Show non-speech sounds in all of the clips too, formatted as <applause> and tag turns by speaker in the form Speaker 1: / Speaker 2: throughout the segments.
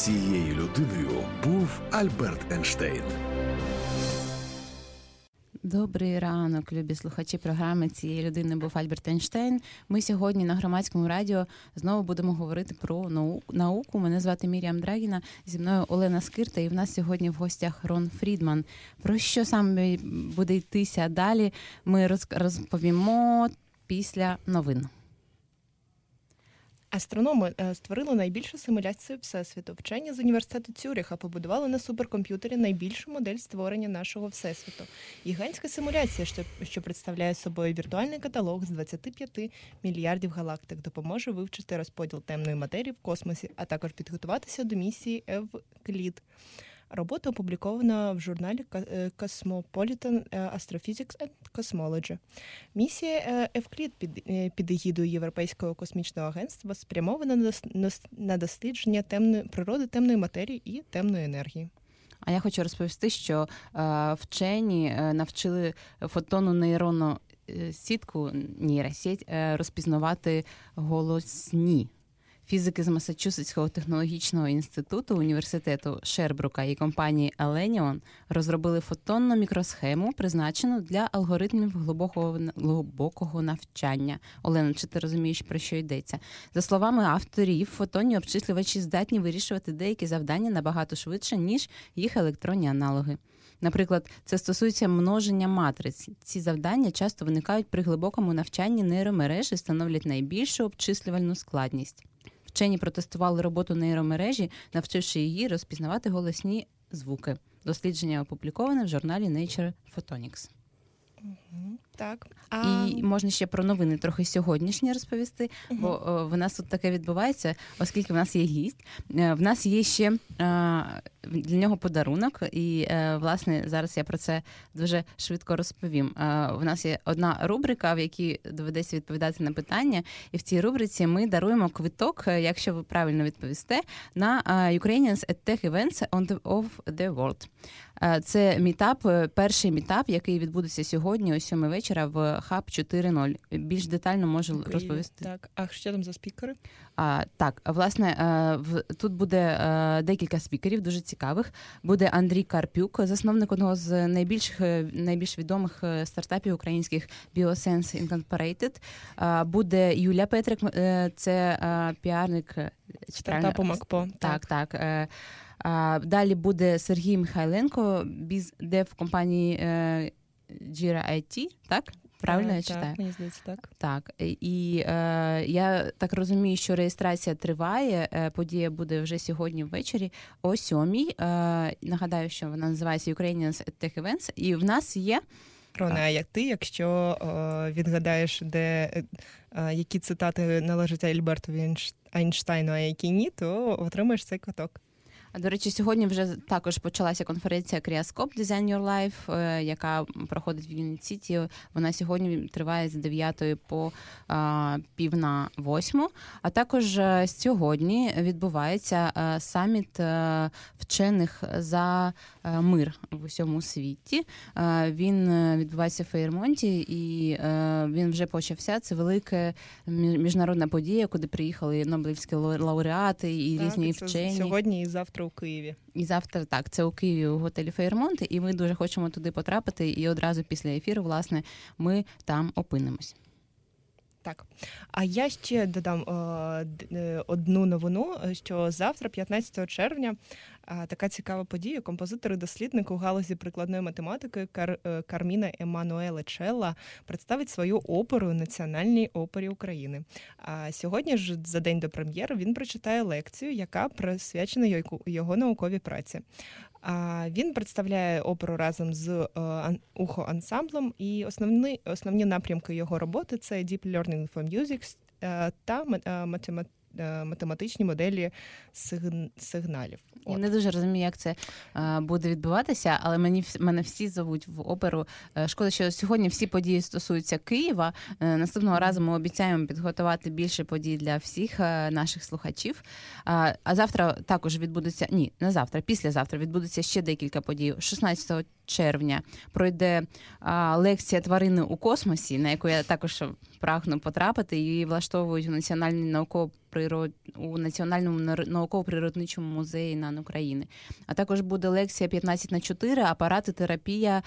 Speaker 1: Цією людиною був Альберт Ейнштейн.
Speaker 2: Добрий ранок, любі слухачі програми цієї людини був Альберт Ейнштейн. Ми сьогодні на громадському радіо знову будемо говорити про науку. Мене звати Міріам Драгіна. Зі мною Олена Скирта, і в нас сьогодні в гостях Рон Фрідман. Про що саме буде йтися далі? Ми розповімо після новин.
Speaker 3: Астрономи е, створили найбільшу симуляцію всесвіту. Вчені з університету Цюріха побудували на суперкомп'ютері найбільшу модель створення нашого всесвіту. Гігантська симуляція, що що представляє собою віртуальний каталог з 25 мільярдів галактик, допоможе вивчити розподіл темної матерії в космосі, а також підготуватися до місії Евклід. Робота опублікована в журналі е, Cosmopolitan е, Astrophysics and Cosmology. Місія Евклід під, е, під егідою Європейського космічного агентства спрямована на дослідження темної природи темної матерії і темної енергії.
Speaker 2: А я хочу розповісти, що вчені навчили фотону нейронну сітку нейросеть розпізнавати голосні Фізики з Масачусетського технологічного інституту університету Шербрука і компанії Еленіон розробили фотонну мікросхему, призначену для алгоритмів глибокого глибокого навчання. Олена, чи ти розумієш, про що йдеться? За словами авторів, фотонні обчислювачі здатні вирішувати деякі завдання набагато швидше, ніж їх електронні аналоги. Наприклад, це стосується множення матриць. Ці завдання часто виникають при глибокому навчанні нейромереж і становлять найбільшу обчислювальну складність. Вчені протестували роботу нейромережі, навчивши її розпізнавати голосні звуки. Дослідження опубліковане в журналі Nature Photonics.
Speaker 3: Так.
Speaker 2: А... І можна ще про новини трохи сьогоднішні розповісти, угу. бо о, в нас тут таке відбувається, оскільки в нас є гість. Е, в нас є ще а, для нього подарунок, і а, е, власне зараз я про це дуже швидко розповім. А, в нас є одна рубрика, в якій доведеться відповідати на питання, і в цій рубриці ми даруємо квиток, е, якщо ви правильно відповісте, на Ukrainians at Tech Events on the, of the World. Це мітап, перший мітап, який відбудеться сьогодні, о 7 вечора в Хаб 4.0. Більш детально можу Україні. розповісти.
Speaker 3: Так, а що там за спікери?
Speaker 2: А, Так, власне, в тут буде декілька спікерів, дуже цікавих. Буде Андрій Карпюк, засновник одного з найбільш найбільш відомих е, стартапів українських BioSense Incorporated. Буде Юля Петрик, е, це піарник
Speaker 3: стартапу МакПо.
Speaker 2: Так, так. так. Е, Далі буде Сергій Михайленко, біздев компанії е, Jira IT, так? Правильно
Speaker 3: а,
Speaker 2: я читаю?
Speaker 3: Так, мені здається, так.
Speaker 2: Так. І е, я так розумію, що реєстрація триває. Е, подія буде вже сьогодні ввечері о сьомій. Е, нагадаю, що вона називається Ukrainians at Tech Events. І в нас є.
Speaker 3: Рона, як ти, якщо е, відгадаєш, де е, які цитати належать Альбертові Айнштайну, а які ні, то отримаєш цей квиток.
Speaker 2: До речі, сьогодні вже також почалася конференція Кріаскоп Design Your Life, е, яка проходить в Юніт Сіті. Вона сьогодні триває з 9 по пів на 8. А також е, сьогодні відбувається е, саміт вчених за мир в усьому світі. Він відбувається в Фейермонті, і він вже почався. Це велика міжнародна подія, куди приїхали Нобелівські лауреати і так, різні
Speaker 3: це
Speaker 2: вчені.
Speaker 3: Сьогодні і завтра завтра у Києві.
Speaker 2: І завтра так, це у Києві у готелі Фейермонт, і ми дуже хочемо туди потрапити. І одразу після ефіру, власне, ми там опинимось.
Speaker 3: Так, а я ще додам е, одну новину: що завтра, 15 червня, така цікава подія. Композитор і дослідник у галузі прикладної математики Кар, е, Карміна Еммануеле Челла представить свою оперу Національній опері України. А сьогодні ж за день до прем'єри він прочитає лекцію, яка присвячена його науковій праці. Він представляє оперу разом з е, ухо ансамблем, і основні основні напрямки його роботи це Deep Learning for Music е, та математика. Е, математичні моделі сигналів.
Speaker 2: Я не дуже розумію, як це е, буде відбуватися, але мені мене всі зовуть в оперу. Е, шкода, що сьогодні всі події стосуються Києва. Наступного разу ми обіцяємо підготувати більше подій для всіх наших слухачів. А завтра також відбудеться ні, не завтра, післязавтра відбудеться ще декілька подій. 16 червня пройде а, лекція тварини у космосі, на яку я також прагну потрапити. Її влаштовують у національній науково природ у національному науково-природничому музеї НАН України. А також буде лекція 15 на 4, апарати, терапія е,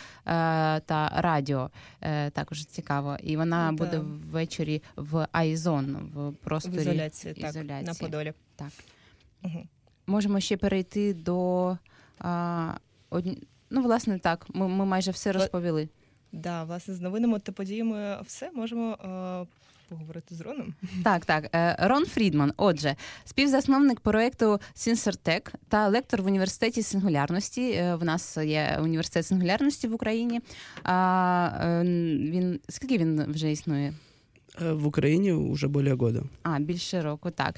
Speaker 2: та радіо. Е, також цікаво. І вона ну, буде ввечері в Айзон в просторі
Speaker 3: в ізоляції, ізоляції. Так, на Подолі.
Speaker 2: Так. Угу. Можемо ще перейти до а, од... ну, власне, так. Ми ми майже все розповіли.
Speaker 3: Да, власне, з новинами та подіями все можемо поговорити з Роном.
Speaker 2: Так, так. Е, Рон Фрідман. Отже, співзасновник проекту Сінсертек та лектор в університеті сингулярності. Е, в нас є університет сингулярності в Україні. А е, він скільки він вже існує?
Speaker 4: В Україні вже більше года.
Speaker 2: А, більше року, так.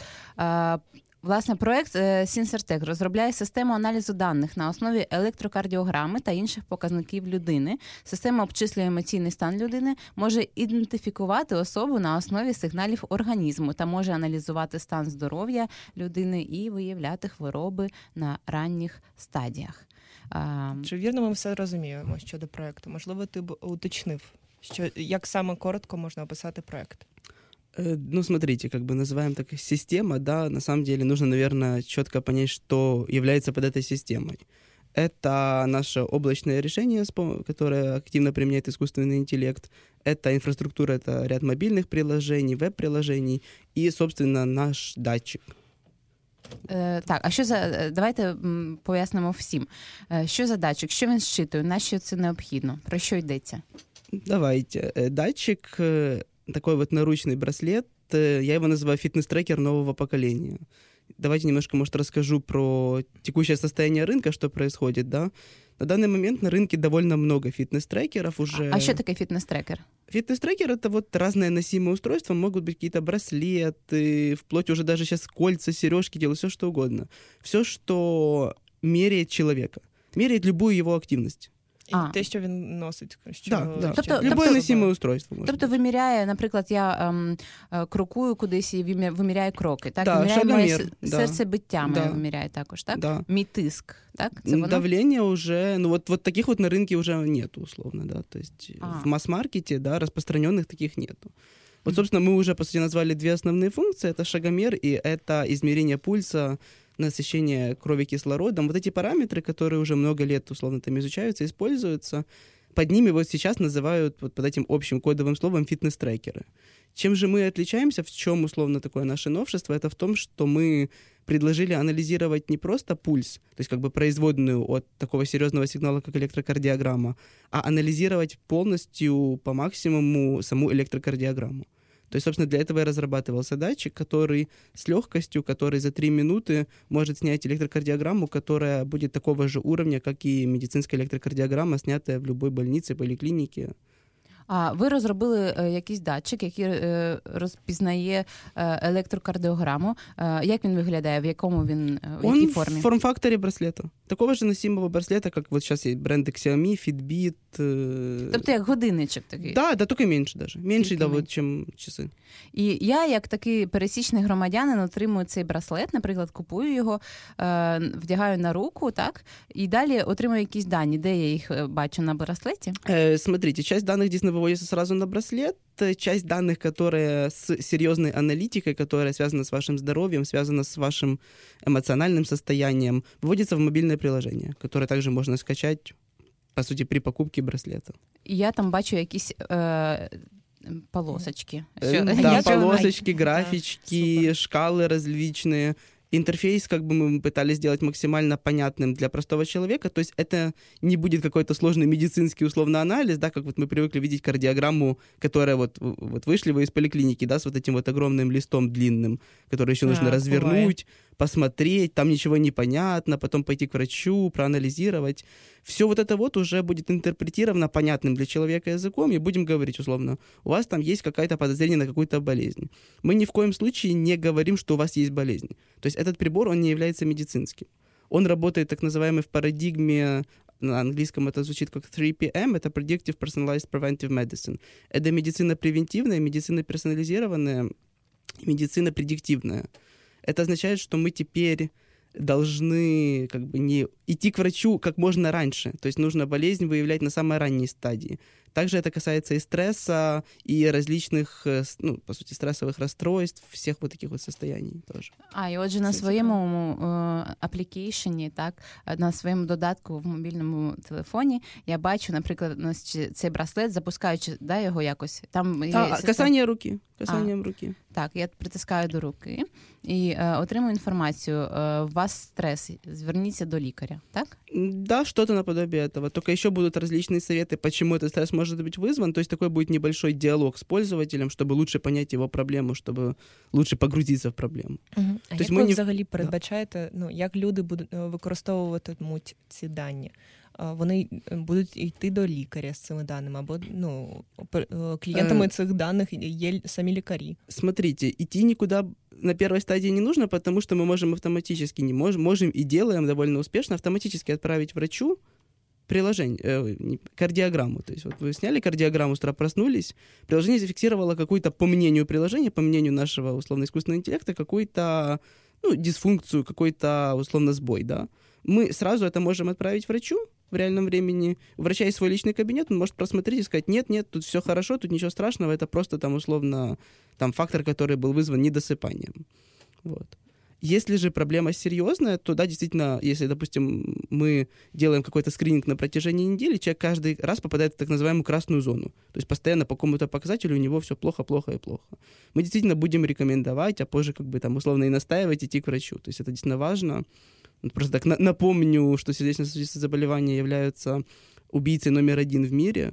Speaker 2: Власне, проект Сінсертек розробляє систему аналізу даних на основі електрокардіограми та інших показників людини. Система обчислює емоційний стан людини, може ідентифікувати особу на основі сигналів організму та може аналізувати стан здоров'я людини і виявляти хвороби на ранніх стадіях.
Speaker 3: Чи вірно ми все розуміємо щодо проекту? Можливо, ти б уточнив, що як саме коротко можна описати проект?
Speaker 4: Э, ну, смотрите, как бы называем так система, да, на самом деле нужно, наверное, четко понять, что является под этой системой. Это наше облачное решение, которое активно применяет искусственный интеллект. Это инфраструктура, это ряд мобильных приложений, веб-приложений и, собственно, наш датчик.
Speaker 2: Е, Так, а що за давайте пояснимо всім, що за датчик, що він зчитує, на що це необхідно, про що йдеться?
Speaker 4: Давайте. Датчик такой вот наручный браслет. Э, я его называю фитнес-трекер нового поколения. Давайте немножко, может, расскажу про текущее состояние рынка, что происходит, да. На данный момент на рынке довольно много фитнес-трекеров уже.
Speaker 2: А что такое фитнес-трекер?
Speaker 4: Фитнес-трекер — это вот разные носимые устройства, могут быть какие-то браслеты, вплоть уже даже сейчас кольца, сережки, делают все что угодно. Все, что меряет человека, меряет любую его активность.
Speaker 3: І а. те, що він носить, що да,
Speaker 4: да. Тобто, Любое тобто, носіме устройство.
Speaker 2: Може тобто виміряє, наприклад, я ем, е, крокую кудись і виміряє кроки. Так,
Speaker 4: да,
Speaker 2: виміряє
Speaker 4: моє
Speaker 2: да. серцебиття моє да. виміряє також, так?
Speaker 4: Да.
Speaker 2: Мій тиск, так? Це
Speaker 4: воно? Давление уже, ну вот, вот таких вот на рынке уже нету, условно, да. То есть а. в масс-маркете, да, распространенных таких нету. Вот, собственно, мы уже, по сути, назвали две основные функции. Это шагомер и это измерение пульса, насыщение крови кислородом. Вот эти параметры, которые уже много лет, условно, там изучаются, используются, под ними вот сейчас называют вот под этим общим кодовым словом фитнес-трекеры. Чем же мы отличаемся, в чем условно такое наше новшество? Это в том, что мы предложили анализировать не просто пульс, то есть как бы производную от такого серьезного сигнала, как электрокардиограмма, а анализировать полностью по максимуму саму электрокардиограмму. То есть, собственно, для этого и разрабатывался датчик, который с легкостью, который за 3 минуты может снять электрокардиограмму, которая будет такого же уровня, как и медицинская электрокардиограмма, снятая в любой больнице, поликлинике.
Speaker 2: А ви розробили якийсь датчик, який розпізнає електрокардіограму. Як він виглядає? В якому він в якій
Speaker 4: Он
Speaker 2: формі?
Speaker 4: в форм-факторі браслета. Такого же носимого браслета, как вот сейчас есть бренды Xiaomi, Fitbit.
Speaker 2: Тобто як годинничок такий?
Speaker 4: Да, да, тільки менше даже. Менший, да, вот, чим часи.
Speaker 2: І я, як такий пересічний громадянин, отримую цей браслет, наприклад, купую його, вдягаю на руку, так, і далі отримую якісь дані, де я їх бачу на браслеті.
Speaker 4: Э, смотрите, часть даних дійсно выводится сразу на браслет. Часть данных, которая с серьезной аналитикой, которая связана с вашим здоровьем, связана с вашим эмоциональным состоянием, выводится в мобильное приложение, которое также можно скачать, по сути, при покупке браслета.
Speaker 2: Я там бачу якісь е, полосочки.
Speaker 4: Що, да, <laughs> полосочки, графички, да, шкалы различные. интерфейс как бы мы пытались сделать максимально понятным для простого человека, то есть это не будет какой-то сложный медицинский условно анализ, да, как вот мы привыкли видеть кардиограмму, которая вот, вот вышли вы из поликлиники, да, с вот этим вот огромным листом длинным, который еще нужно а, развернуть, бывает. Посмотреть, там ничего не понятно, потом пойти к врачу, проанализировать. Все вот это вот уже будет интерпретировано понятным для человека языком, и будем говорить условно, у вас там есть какое-то подозрение на какую-то болезнь. Мы ни в коем случае не говорим, что у вас есть болезнь. То есть этот прибор, он не является медицинским. Он работает так называемый в парадигме на английском это звучит как 3PM, это Predictive Personalized Preventive Medicine. Это медицина превентивная, медицина персонализированная, медицина предиктивная. Это означает, что мы теперь должны как бы не идти к врачу как можно раньше. То есть нужно болезнь выявлять на самой ранней стадии. Также это касается и стресса, и различных, э, ну, по суті, стресових розстройств, всіх вот таких от состояній теж.
Speaker 2: А, і отже, на своєму аплікейшені, так, на своєму додатку в мобільному телефоні, я бачу, наприклад, цей браслет, запускаючи да, його якось. Там
Speaker 4: є а, касання руки. Касанням руки.
Speaker 2: Так, я притискаю до руки і е, отримую інформацію. Е, у вас стрес, зверніться до лікаря, так?
Speaker 4: Да, что-то наподобие этого. Только еще будут различные советы, почему этот стресс может быть вызван. То есть такой будет небольшой диалог с пользователем, чтобы лучше понять его проблему, чтобы лучше погрузиться в проблему.
Speaker 3: Угу. А як ви не... взагалі передбачаєте, да. ну, як люди будуть використовувати ці дані? вони будуть йти до лікаря з цими даними, або ну клієнтами цих даних є самі лікарі.
Speaker 4: Смотрите, идти никуда на первой стадии не нужно, потому что мы можем автоматически, не можем, можем и делаем довольно успешно автоматически отправить врачу приложение, э, кардиограмму. То есть вот вы сняли кардиограмму, с утра проснулись, приложение зафиксировало какую-то, по мнению приложения, по мнению нашего условно-искусственного интеллекта, какую-то ну, дисфункцию, какой-то условно сбой, да. Мы сразу это можем отправить врачу, в реальном времени. Есть свой личный кабинет, он может просмотреть и сказать, нет, нет, тут все хорошо, тут ничего страшного, это просто там условно там фактор, который был вызван недосыпанием. Вот. Если же проблема серьезная, то да, действительно, если, допустим, мы делаем какой-то скрининг на протяжении недели, человек каждый раз попадает в так называемую красную зону. То есть постоянно по какому-то показателю у него все плохо, плохо и плохо. Мы действительно будем рекомендовать, а позже как бы там условно и настаивать идти к врачу. То есть это действительно важно. Просто так на напомню, что сердечно-сосудистые заболевания являются убийцей номер один в мире.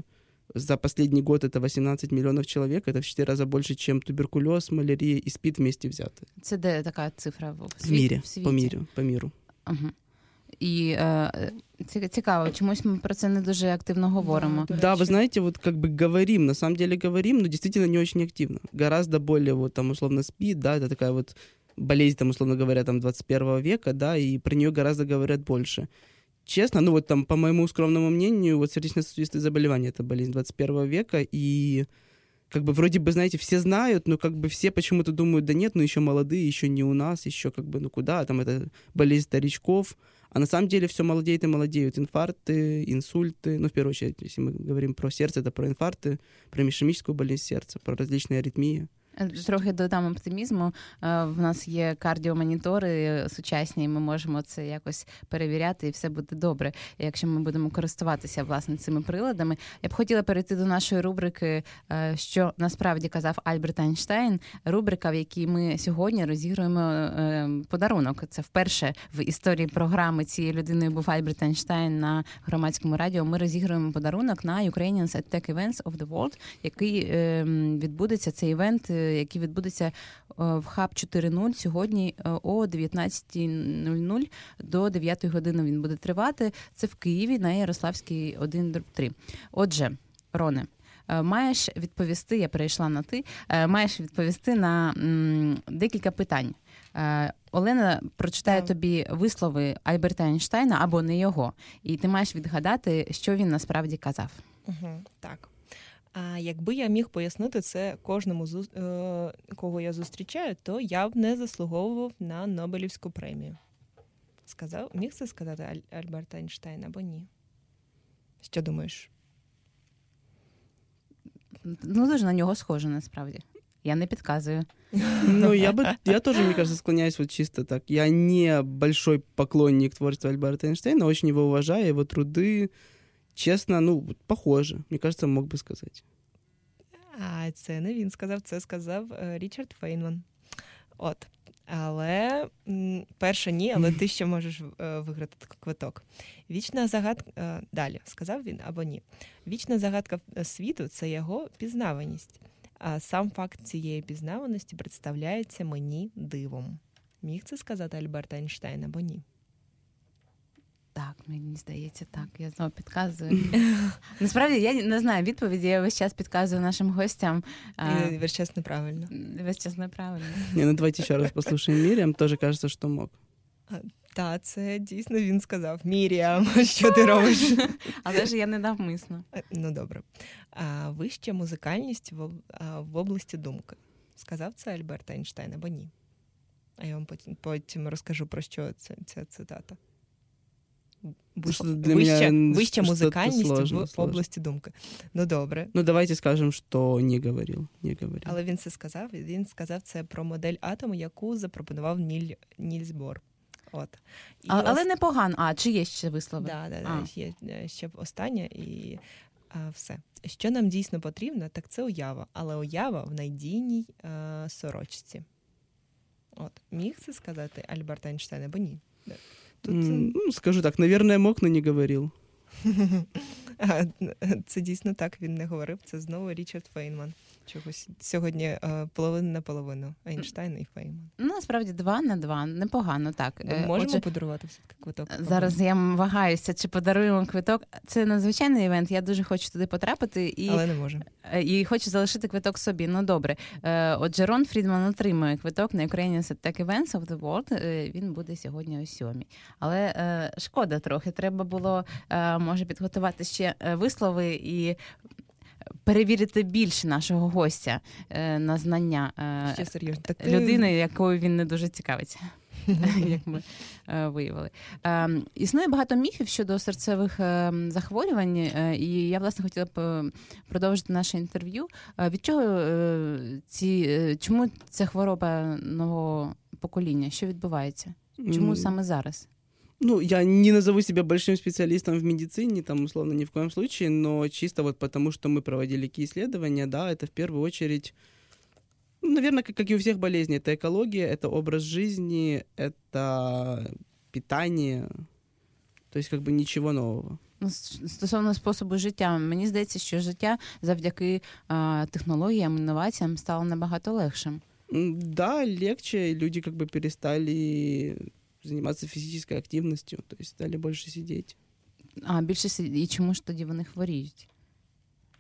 Speaker 4: За последний год это 18 миллионов человек. Это в 4 раза больше, чем туберкулез, малярия и СПИД вместе взяты.
Speaker 2: Це де така цифра в,
Speaker 4: світ, в мірі, в світі? по міру. По міру.
Speaker 2: Угу. І е, цікаво, чомусь ми про це не дуже активно говоримо.
Speaker 4: Да, да, вы знаете, вот как бы говорим, на самом деле говорим, но действительно не очень активно. Гораздо более вот там условно СПИД, да, это такая вот болезнь, там, условно говоря, там, 21 века, да, и про нее гораздо говорят больше. Честно, ну вот там, по моему скромному мнению, вот сердечно-сосудистые заболевания — это болезнь 21 века, и как бы вроде бы, знаете, все знают, но как бы все почему-то думают, да нет, ну еще молодые, еще не у нас, еще как бы, ну куда, там это болезнь старичков, а на самом деле все молодеет и молодеют. Инфаркты, инсульты, ну в первую очередь, если мы говорим про сердце, это про инфаркты, про ишемическую болезнь сердца, про различные аритмии.
Speaker 2: Трохи додам оптимізму. Е, в нас є кардіомонітори сучасні, і ми можемо це якось перевіряти, і все буде добре, якщо ми будемо користуватися власне цими приладами. Я б хотіла перейти до нашої рубрики, е, що насправді казав Альберт Айнштейн. Рубрика, в якій ми сьогодні розігруємо е, подарунок. Це вперше в історії програми цією людиною був Альберт Айнштейн на громадському радіо. Ми розігруємо подарунок на Ukrainians at Tech Events of the World, який ем, відбудеться цей івент який відбудеться е, в хаб 4.0 сьогодні е, о 19.00 до 9 години. Він буде тривати. Це в Києві на Ярославській 1-3. Отже, Роне. Е, маєш відповісти, я перейшла на ти. Маєш відповісти на декілька питань. Олена прочитає yeah. тобі вислови Альберта Ейнштейна або не його, і ти маєш відгадати, що він насправді казав.
Speaker 3: Угу, Так. А якби я міг пояснити це кожному е, кого я зустрічаю, то я б не заслуговував на Нобелівську премію. Сказав, міг це сказати Аль- Альберт Айнштейн або ні? Що думаєш?
Speaker 2: Ну, дуже на нього схоже, насправді. Я не підказую. <laughs>
Speaker 4: Ну, я бы, я тоже, мне кажется, склоняюсь вот чисто так. Я не большой поклонник творчества Альберта Эйнштейна, очень его уважаю, его труды, Чесно, ну, похоже. Мені кажется, мог би сказати.
Speaker 3: А це не він сказав, це сказав е, Річард Фейнман. От. Але перше ні, але ти ще можеш е, виграти квиток. Вічна загадка е, далі сказав він або ні. Вічна загадка світу це його пізнаваність. А сам факт цієї пізнаваності представляється мені дивом. Міг це сказати Альберт Айнштейн або ні?
Speaker 2: Так, мені здається, так. Я знову підказую. <laughs> Насправді я не знаю відповіді, я весь час підказую нашим гостям.
Speaker 3: І весь час неправильно.
Speaker 2: Весь час неправильно.
Speaker 4: Не, ну давайте ще раз <laughs> послухаємо Міріам, теж кажеться, що мог.
Speaker 3: Так, це дійсно він сказав. Міріам, <laughs> що ти робиш?
Speaker 2: Але ж я не навмисно.
Speaker 3: Ну добре. А Вища музикальність в, в області думки. Сказав це Альберт Ейнштейн або ні? а я вам потім, потім розкажу про що це, ця цитата.
Speaker 4: Что
Speaker 3: Вища,
Speaker 4: для меня
Speaker 3: вища
Speaker 4: что-то
Speaker 3: музикальність
Speaker 4: сложно,
Speaker 3: в
Speaker 4: сложно.
Speaker 3: області думки. Ну добре.
Speaker 4: Ну, давайте скажем, что не говорил. Не говорил.
Speaker 3: Але він це сказав. Він сказав це про модель атому, яку запропонував Ніль, Нільс Бор. От. І
Speaker 2: А, але
Speaker 3: ос-
Speaker 2: непогано. А чи є ще вислови?
Speaker 3: Да, да, да. Є ще останнє і а, все. Що нам дійсно потрібно, так це уява. Але уява в найдійній е, сорочці. От. Міг це сказати Альберт Ейнштейн або ні? Да. Тут
Speaker 4: М, ну, скажу так, наверное, мог, но не говорил. <laughs>
Speaker 3: А, Це дійсно так він не говорив. Це знову Річард Фейнман. Чогось сьогодні е, половина на половину. Ейнштейн і Фейнман.
Speaker 2: Ну, насправді два на два. Непогано так.
Speaker 3: Ми
Speaker 2: Е,
Speaker 3: можемо
Speaker 2: отже,
Speaker 3: подарувати все-таки квиток.
Speaker 2: Зараз я вагаюся, чи подаруємо квиток. Це надзвичайний івент. Я дуже хочу туди потрапити і,
Speaker 3: Але не
Speaker 2: е, і хочу залишити квиток собі. Ну добре. Е, Отже, Рон Фрідман отримує квиток на Ukrainian Tech Events of the World. Е, Він буде сьогодні о сьомій. Але е, шкода трохи. Треба було е, може підготувати ще е, вислови і. Перевірити більше нашого гостя е, на знання е,
Speaker 3: Ще серйозно. Так ти-
Speaker 2: людини, якою він не дуже цікавиться, <laughs> як ми е, виявили. Е, Існує багато міфів щодо серцевих е, захворювань, е, і я власне хотіла б е, продовжити наше інтерв'ю. Е, Від чого е, ці е, чому ця хвороба нового покоління? Що відбувається? Чому саме зараз?
Speaker 4: Ну, я не назову себя большим специалистом в медицине, там, условно, ни в коем случае, но чисто вот потому, что мы проводили какие исследования, да, это в первую очередь, ну, наверное, как, как и у всех болезней, это экология, это образ жизни, это питание, то есть как бы ничего нового.
Speaker 2: Ну, с- стосовно способу життя, мені здається, що життя завдяки е, технологіям, інноваціям стало набагато легшим.
Speaker 4: М, Да, легче, люди как бы перестали заниматься физической активностью, то есть стали больше сидеть.
Speaker 2: А більше сі- і чому ж тоді вони хворіють?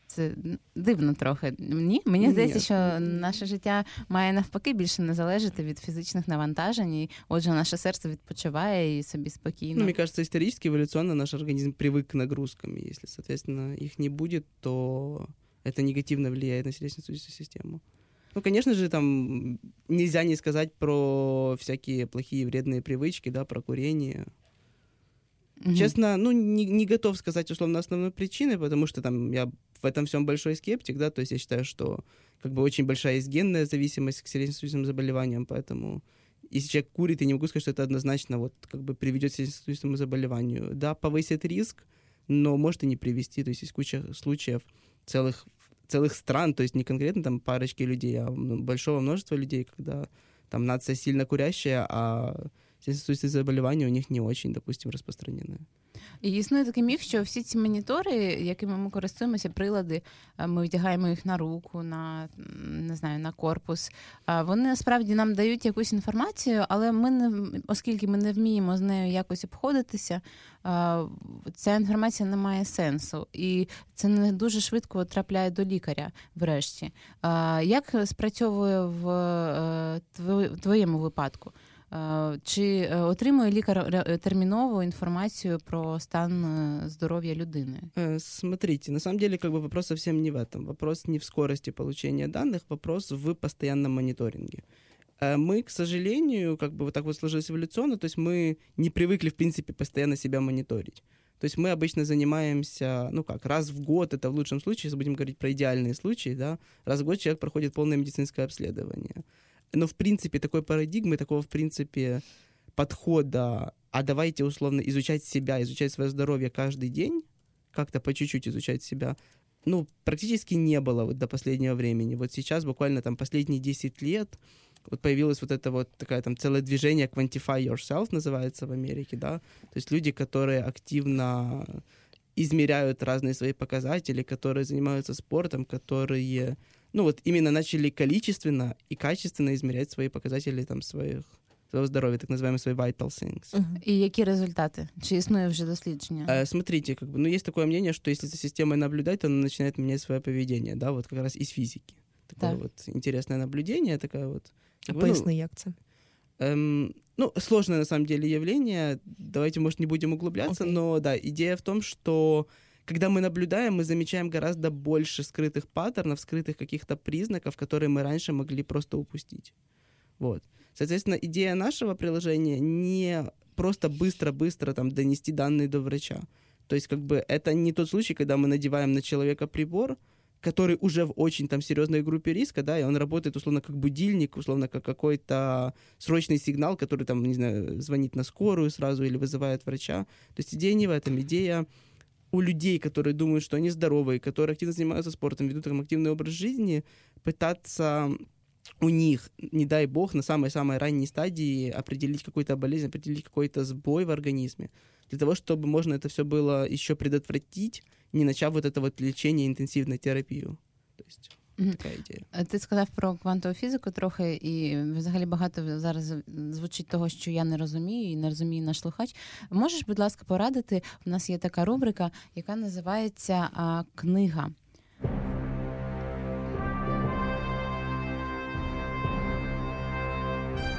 Speaker 2: Це дивно трохи. Ні, мені
Speaker 4: Ні.
Speaker 2: здається, що наше життя має навпаки більше не залежати від фізичних навантажень. І, отже, наше серце відпочиває і собі
Speaker 4: Ну,
Speaker 2: спокійно.
Speaker 4: мне кажется, исторически, эволюционно наш организм привык к нагрузкам. И если, соответственно, их не будет, то это негативно влияет на сердечно-сосудистую систему. Ну, конечно же, там нельзя не сказать про всякие плохие вредные привычки, да, про курение.
Speaker 2: Мгм.
Speaker 4: Честно, ну, не, не готов сказать условно основной причины, потому что там я в этом всем большой скептик, да, то есть я считаю, что как бы очень большая есть генная зависимость к сердечно-сосудистым заболеваниям, поэтому если человек курит, я не могу сказать, что это однозначно вот как бы приведет к сердечно-сосудистому заболеванию. Да, повысит риск, но может и не привести, то есть есть куча случаев целых целых стран, то есть не конкретно там парочки людей, а ну, большого множества людей, когда там нация сильно курящая, а сердечно-сосудистые у них не очень, допустим, распространены.
Speaker 2: І існує такий міф, що всі ці монітори, якими ми користуємося, прилади, е, ми вдягаємо їх на руку, на не знаю, на корпус. Вони насправді нам дають якусь інформацію, але ми не оскільки ми не вміємо з нею якось обходитися, ця інформація не має сенсу, і це не дуже швидко трапляє до лікаря. Врешті, як спрацьовує в е, твоєму випадку? Е, Чи е, отримує лікар ре- термінову інформацію про стан е, здоров'я людини?
Speaker 4: Э, Смотрите, на самом деле как бы вопрос совсем не в этом. Вопрос не в скорости получения данных, вопрос в постоянном мониторинге. Э, Мы, к сожалению, как бы вот так вот сложилось эволюционно, то есть мы не привыкли, в принципе, постоянно себя мониторить. То есть мы обычно занимаемся, ну как, раз в год, это в лучшем случае, если будем говорить про идеальные случаи, да, раз в год человек проходит полное медицинское обследование. Но, в принципе, такой парадигмы, такого, в принципе, подхода, а давайте условно изучать себя, изучать свое здоровье каждый день, как-то по чуть-чуть изучать себя, ну, практически не было вот до последнего времени. Вот сейчас, буквально там последние 10 лет, вот появилось вот это вот такое там целое движение Quantify Yourself называется в Америке, да, то есть люди, которые активно измеряют разные свои показатели, которые занимаются спортом, которые, ну вот именно начали количественно и качественно измерять свои показатели там своих своего здоровья, так называемые свои vital things.
Speaker 2: І які результати? Чи існує вже дослідження?
Speaker 4: Э, смотрите, как бы, ну, есть такое мнение, что если за системой наблюдать, то она начинает менять свое поведение, да, вот как раз из физики. Такое
Speaker 2: Так.
Speaker 4: вот интересное наблюдение, такая вот...
Speaker 3: А
Speaker 4: как бы, ну,
Speaker 3: поясни, як це?
Speaker 4: Эм, ну, сложное на самом деле явление. Давайте, может, не будем углубляться,
Speaker 3: Окей.
Speaker 4: но да, идея в том, что когда мы наблюдаем, мы замечаем гораздо больше скрытых паттернов, скрытых каких-то признаков, которые мы раньше могли просто упустить. Вот. Соответственно, идея нашего приложения не просто быстро-быстро там донести данные до врача. То есть как бы это не тот случай, когда мы надеваем на человека прибор, который уже в очень там серьезной группе риска, да, и он работает условно как будильник, условно как какой-то срочный сигнал, который там, не знаю, звонит на скорую сразу или вызывает врача. То есть идея не в этом, идея у людей, которые думают, что они здоровые, которые активно занимаются спортом, ведут там активный образ жизни, пытаться у них, не дай бог, на самой-самой ранней стадии определить какую-то болезнь, определить какой-то сбой в организме, для того, чтобы можно это все было еще предотвратить, не начав вот это вот лечение, интенсивную терапію. Тобто, така ідея.
Speaker 2: Ти сказав про квантову фізику трохи, і взагалі багато зараз звучить того, що я не розумію, і не розуміє наш слухач. Можеш, будь ласка, порадити? У нас є така рубрика, яка називається а, Книга.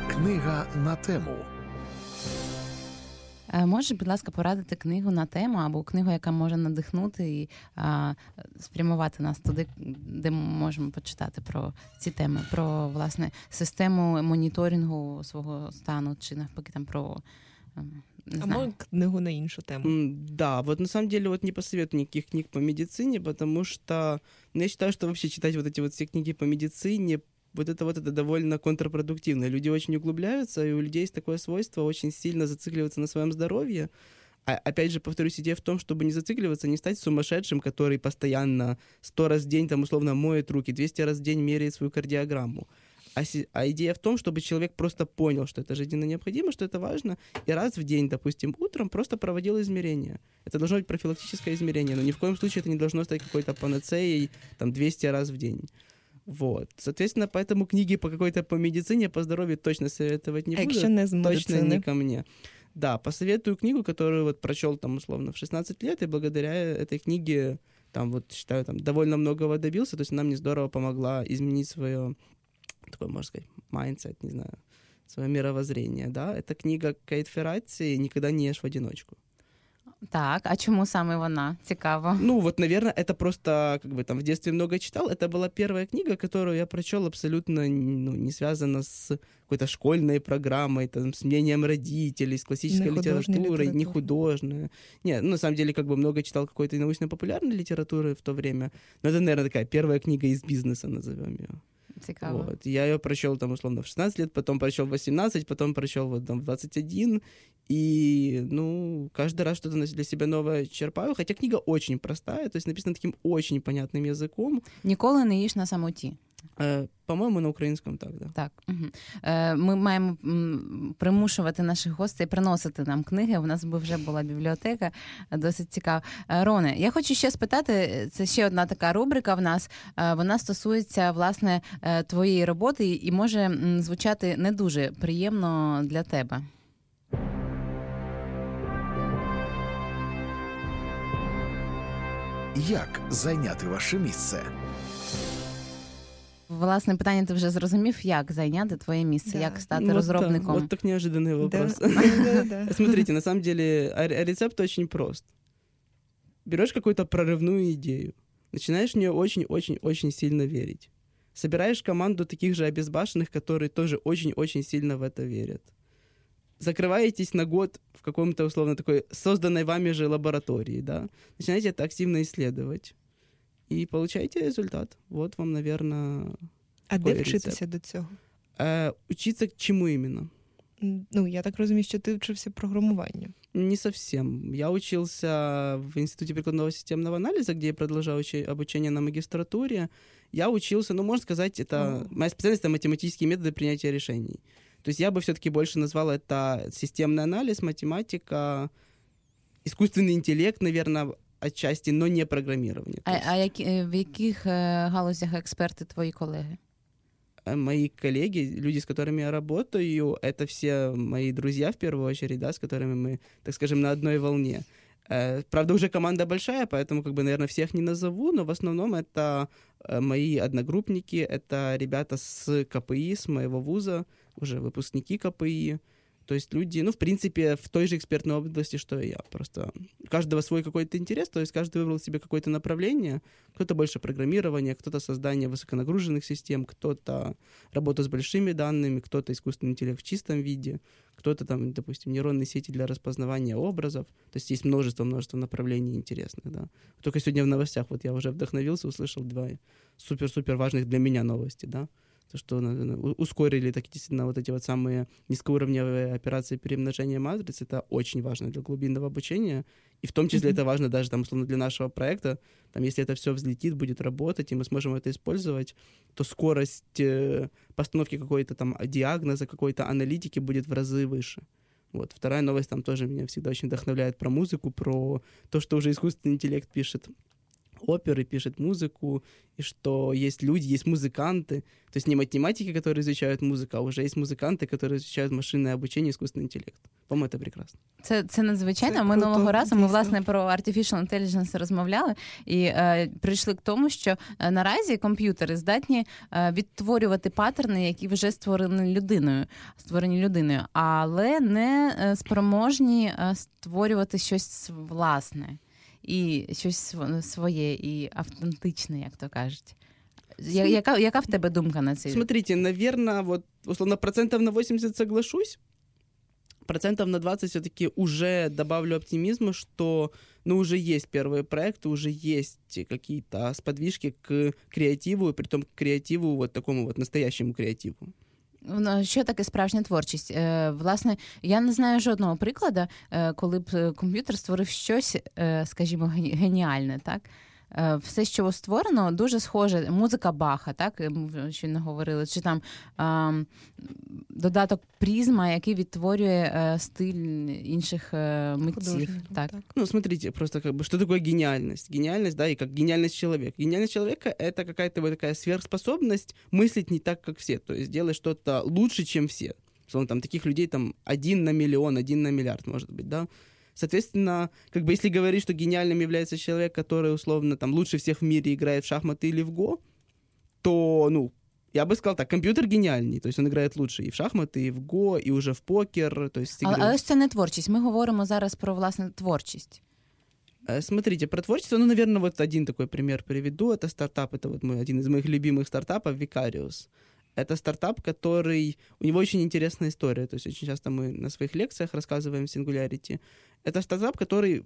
Speaker 1: Книга на тему.
Speaker 2: Е, можеш, будь ласка, порадити книгу на тему або книгу, яка може надихнути і а, спрямувати нас туди, де ми можемо почитати про ці теми, про власне систему моніторингу свого стану, чи навпаки там про.
Speaker 3: Ем, не а книгу на іншу тему.
Speaker 4: Mm, да, вот на самом деле вот не посоветую никаких книг по медицине, потому что ну, я считаю, что вообще читать вот эти вот все книги по медицине вот это вот это довольно контрпродуктивно. Люди очень углубляются, и у людей есть такое свойство очень сильно зацикливаться на своем здоровье. А опять же, повторюсь, идея в том, чтобы не зацикливаться, не стать сумасшедшим, который постоянно сто раз в день, там, условно, моет руки, 200 раз в день меряет свою кардиограмму. А, а идея в том, чтобы человек просто понял, что это жизненно необходимо, что это важно, и раз в день, допустим, утром просто проводил измерения. Это должно быть профилактическое измерение, но ни в коем случае это не должно стать какой-то панацеей там 200 раз в день. Вот. Соответственно, поэтому книги по какой-то по медицине, по здоровью точно советовать не буду.
Speaker 3: Не
Speaker 4: точно не ко мне. Да, посоветую книгу, которую вот прочел там условно в 16 лет, и благодаря этой книге там вот считаю там довольно многого добился, то есть она мне здорово помогла изменить свое такое, можно сказать, mindset, не знаю, свое мировоззрение, да. Это книга Кейт Ферраци «Никогда не ешь в одиночку».
Speaker 2: Так, а чему саме вона? Цікаво.
Speaker 4: Ну, вот, наверное, это просто, как бы, там, в детстве много читал. Это была первая книга, которую я прочел абсолютно, ну, не связана с какой-то школьной программой, там, с мнением родителей, с классической не литературой, не художная. Нет, ну, на самом деле, как бы много читал какой-то научно-популярной литературы в то время. Но это, наверное, такая первая книга из бизнеса, назовем ее.
Speaker 2: Цікаво.
Speaker 4: Вот. Я ее прочел там условно в 16 лет, потом прочел в 18, потом прочел вот там в 21. И, ну, каждый раз что-то для себя новое черпаю. Хотя книга очень простая, то есть написана таким очень понятным языком.
Speaker 2: Ніколи не їж на самоті.
Speaker 4: Е, По-моєму, на українському так. Да.
Speaker 2: Так. Угу. Е, Ми маємо примушувати наших гостей приносити нам книги. У нас би вже була бібліотека, досить цікава. Е, Роне, я хочу ще спитати: це ще одна така рубрика в нас. Е, вона стосується власне е, твоєї роботи і може звучати не дуже приємно для тебе.
Speaker 1: Як зайняти ваше місце?
Speaker 2: Власне, питання ти вже зрозумів, як зайняти твоє місце, да. як стати
Speaker 4: вот
Speaker 2: розробником.
Speaker 4: Так, вот так неожиданный вопрос. <laughs> <laughs> Смотрите, на самом деле рецепт очень прост. Берешь какую-то прорывную идею, начинаешь в нее очень-очень-очень сильно верить. Собираешь команду таких же обезбашенных, которые тоже очень-очень сильно в это верят. Закрываетесь на год в каком-то, условно, такой созданной вами же лаборатории, да, начинаете это активно исследовать і получаєте результат. Вот вам, наверное,
Speaker 3: А де вчитися до цього?
Speaker 4: Е, Учиться чому іменно?
Speaker 3: Ну, я так розумію, що ти вчився программуванию.
Speaker 4: Не совсем. Я учился в Институте прикладного системного анализа, где я продолжал обучение на магистратуре. Я учился, ну, можно сказать, это oh. моя специальность — это математические методы принятия решений. То есть я бы все-таки больше назвал это системный анализ, математика, искусственный интеллект, наверное, отчасти, но не программирование.
Speaker 2: А, а які, в яких э, галузях експерти твої колеги?
Speaker 4: Э, мои коллеги, люди, с которыми я работаю, это все мои друзья в первую очередь, да, с которыми мы, так скажем, на одной волне. Правда, уже команда большая, поэтому, как бы, наверное, всех не назову, но в основном это мои одногруппники, это ребята с КПИ, с моего вуза, уже выпускники КПИ, То есть люди, ну, в принципе, в той же экспертной области, что и я. Просто у каждого свой какой-то интерес, то есть каждый выбрал себе какое-то направление. Кто-то больше программирование, кто-то создание высоконагруженных систем, кто-то работа с большими данными, кто-то искусственный интеллект в чистом виде, кто-то там, допустим, нейронные сети для распознавания образов. То есть есть множество-множество направлений интересных, да. Только сегодня в новостях вот я уже вдохновился, услышал два супер-супер важных для меня новости, да то, что ускорили так действительно вот эти вот самые низкоуровневые операции перемножения матриц, это очень важно для глубинного обучения, и в том числе mm-hmm. это важно даже там, условно, для нашего проекта, там, если это все взлетит, будет работать, и мы сможем это использовать, то скорость э, постановки какой-то там диагноза, какой-то аналитики будет в разы выше. Вот. Вторая новость там тоже меня всегда очень вдохновляет про музыку, про то, что уже искусственный интеллект пишет оперы, пишет музыку, и что есть люди, есть музыканты, то есть не математики, которые изучают музыку, а уже есть музиканти, які изучають машинне обучення, іскусний інтелект. По-моєму, це прекрасно.
Speaker 2: Це це надзвичайно. Це Минулого круто, разу ми власне про artificial intelligence розмовляли і е, прийшли к тому, що е, наразі комп'ютери здатні е, відтворювати паттерни, які вже створені людиною, створені людиною, але не е, спроможні е, створювати щось власне і щось своє, і автентичне, як то кажуть. Я, яка, яка в тебе думка на це?
Speaker 4: Смотрите, наверное, вот, условно, процентов на 80 соглашусь, процентов на 20 все-таки уже добавлю оптимизма, что ну, уже есть первые проекты, уже есть какие-то сподвижки к креативу, и при том к креативу, вот такому вот настоящему креативу.
Speaker 2: Що таке справжня творчість? Е, власне, я не знаю жодного прикладу, е, коли б е, комп'ютер створив щось, скажімо, геніальне, так? Е, все, що створено, дуже схоже. Музика Баха, так ми щойно говорили, чи там а, додаток призма, який відтворює а, е, стиль інших а, митців. Так. так.
Speaker 4: Ну, смотрите, просто как бы, что такое гениальность? Гениальность, да, и как гениальность человека. Гениальность человека — это какая-то вот такая сверхспособность мыслить не так, как все, то есть делать что-то лучше, чем все. Словно там таких людей там один на миллион, один на миллиард, может быть, да. Соответственно, как бы если говорить, что гениальным является человек, который условно там лучше всех в мире играет в шахматы или в го, то, ну, я бы сказал так, комп'ютер геніальний, тобто він грає лучше і в шахмати, і в го, і вже в покер. Тобто,
Speaker 2: але, але ж це не творчість. Ми говоримо зараз про власне творчість.
Speaker 4: Смотрите, про творчество, ну, наверное, вот один такой пример приведу. Это стартап, это вот мой, один из моих любимых стартапов, Vicarious. Это стартап, который... У него очень интересная история. То есть очень часто мы на своих лекциях рассказываем Singularity. Это стартап, который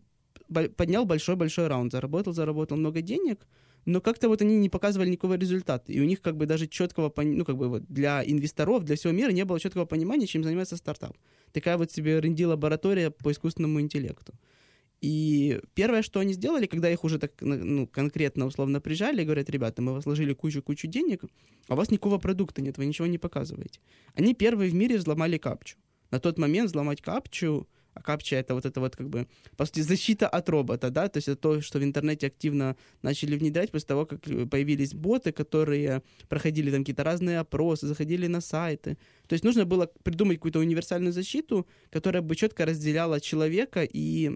Speaker 4: поднял большой-большой раунд, заработал, заработал много денег, но как-то вот они не показывали никакого результата. И у них как бы даже четкого, ну как бы вот для инвесторов, для всего мира не было четкого понимания, чем занимается стартап. Такая вот себе R&D-лаборатория по искусственному интеллекту. И первое, что они сделали, когда их уже так ну, конкретно, условно прижали, говорят, ребята, мы вас вложили кучу-кучу денег, а у вас никакого продукта нет, вы ничего не показываете. Они первые в мире взломали капчу. На тот момент взломать капчу, а капча это вот это вот как бы, по сути, защита от робота, да, то есть это то, что в интернете активно начали внедрять после того, как появились боты, которые проходили там какие-то разные опросы, заходили на сайты. То есть нужно было придумать какую-то универсальную защиту, которая бы четко разделяла человека и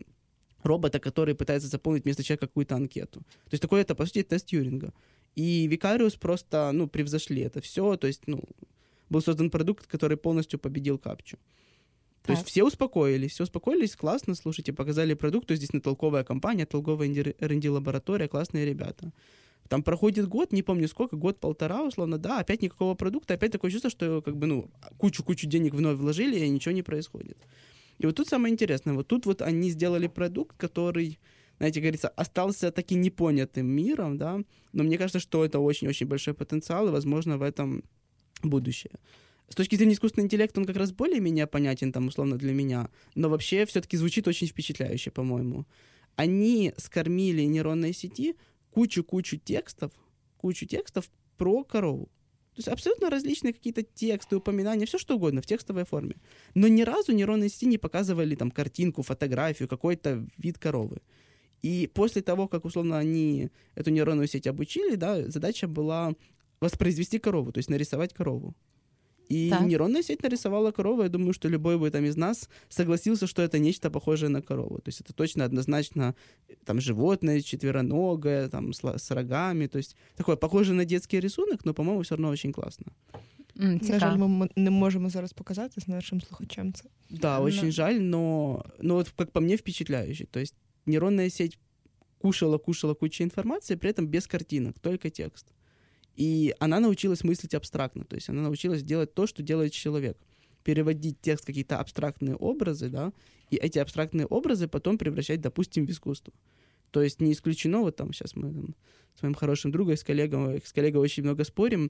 Speaker 4: робота, который пытается заполнить вместо человека какую-то анкету. То есть такой это, по сути, тест Юринга. И Викариус просто, ну, превзошли это все, то есть, ну, был создан продукт, который полностью победил капчу. То так. есть все успокоились, все успокоились, классно, слушайте, показали продукт, то есть здесь толковая компания, толковая R&D-лаборатория, классные ребята. Там проходит год, не помню сколько, год-полтора, условно, да, опять никакого продукта, опять такое чувство, что как бы, ну, кучу-кучу денег вновь вложили, и ничего не происходит. И вот тут самое интересное, вот тут вот они сделали продукт, который, знаете, говорится, остался таки непонятым миром, да, но мне кажется, что это очень-очень большой потенциал, и, возможно, в этом будущее. С точки зрения искусственного интеллекта он как раз более-менее понятен, там, условно, для меня, но вообще все-таки звучит очень впечатляюще, по-моему. Они скормили нейронной сети кучу-кучу текстов, кучу текстов про корову. То есть абсолютно различные какие-то тексты, упоминания, все что угодно в текстовой форме. Но ни разу нейронные сети не показывали там картинку, фотографию, какой-то вид коровы. И после того, как, условно, они эту нейронную сеть обучили, да, задача была воспроизвести корову, то есть нарисовать корову. И так. нейронная сеть нарисовала корову. Я думаю, что любой бы там из нас согласился, что это нечто похожее на корову. То есть это точно однозначно там животное, четвероногое, там с, с рогами. То есть такое похоже на детский рисунок, но, по-моему, все равно очень классно.
Speaker 3: На жаль, ми не можемо зараз показати з нашим слухачам це.
Speaker 4: Да, очень но... жаль, но, но вот как по мне впечатляюще. То есть нейронная сеть кушала, кушала кучу информации, при этом без картинок, только текст. И она научилась мыслить абстрактно, то есть она научилась делать то, что делает человек. Переводить текст какие-то абстрактные образы, да, и эти абстрактные образы потом превращать, допустим, в искусство. То есть не исключено, вот там сейчас мы там, с моим хорошим другом, с коллегой, с коллегой очень много спорим,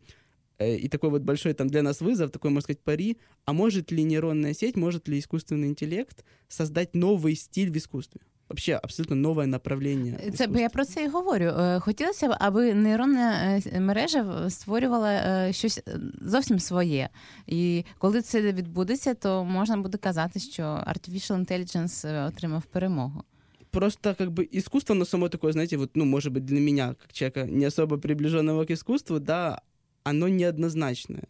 Speaker 4: э, и такой вот большой там для нас вызов, такой, можно сказать, пари, а может ли нейронная сеть, может ли искусственный интеллект создать новый стиль в искусстве? Вообще абсолютно нове направлення.
Speaker 2: Це я про це і говорю. Е, хотілося б, аби нейронна е, мережа створювала е, щось зовсім своє. І коли це відбудеться, то можна буде казати, що Artificial Intelligence отримав перемогу.
Speaker 4: Просто как бы искусство, но само такое, знаете, вот, ну, может быть, для меня, как человека не особо приближенного к искусству, да, оно неоднозначное.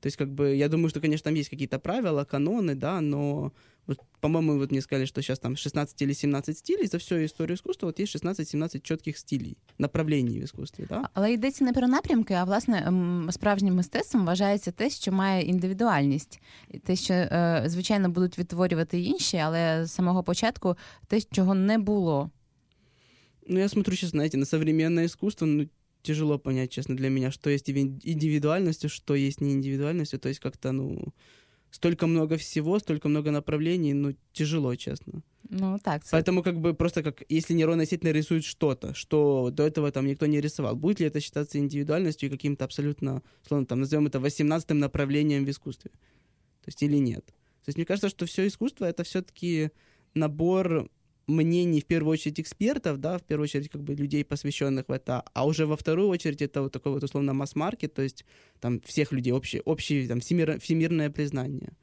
Speaker 4: То есть, как бы, я думаю, что, конечно, там есть какие-то правила, каноны, да, но вот, по-моему, вот мне сказали, что сейчас там 16 или 17 стилей за всю историю искусства, вот есть 16-17 чітких стилей, направлений в искусстві. Да?
Speaker 2: Але йдеться не про напрямки, а власне справжнім мистецтвом вважається те, що має індивідуальність, те, що звичайно будуть відтворювати інші, але з самого початку те, чого не було.
Speaker 4: Ну, я смотрю сейчас, знаете, на современное искусство, ну, тяжело понять, честно, для меня, что есть индивидуальностью, что есть не индивидуальностью. То есть как-то, ну, столько много всего, столько много направлений, ну, тяжело, честно.
Speaker 2: Ну, так.
Speaker 4: Поэтому как бы просто как, если нейронная сеть нарисует что-то, что до этого там никто не рисовал, будет ли это считаться индивидуальностью и каким-то абсолютно, словно там, назовем это 18-м направлением в искусстве? То есть или нет? То есть мне кажется, что все искусство — это все-таки набор мнений, в первую очередь, экспертов, да, в первую очередь, как бы людей, посвященных в это, а уже во вторую очередь это вот такой вот условно масс-маркет, то есть там всех людей, общее, общее там, всемир, всемирное признание.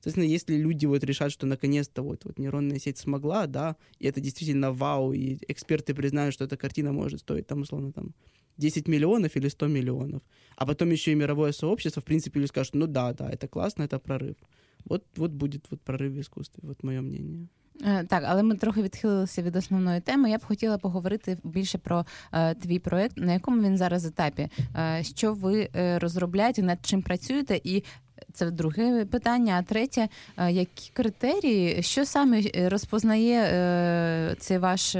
Speaker 4: Соответственно, если люди вот решат, что наконец-то вот, вот нейронная сеть смогла, да, и это действительно вау, и эксперты признают, что эта картина может стоить там условно там 10 миллионов или 100 миллионов, а потом еще и мировое сообщество, в принципе, люди скажут, ну да, да, это классно, это прорыв. Вот, вот будет вот прорыв в искусстве, вот мое мнение.
Speaker 2: Е, так, але ми трохи відхилилися від основної теми. Я б хотіла поговорити більше про е, твій проект, на якому він зараз етапі. Е, що ви е, розробляєте, над чим працюєте, і це друге питання. А третє, е, які критерії, що саме розпознає е, цей ваш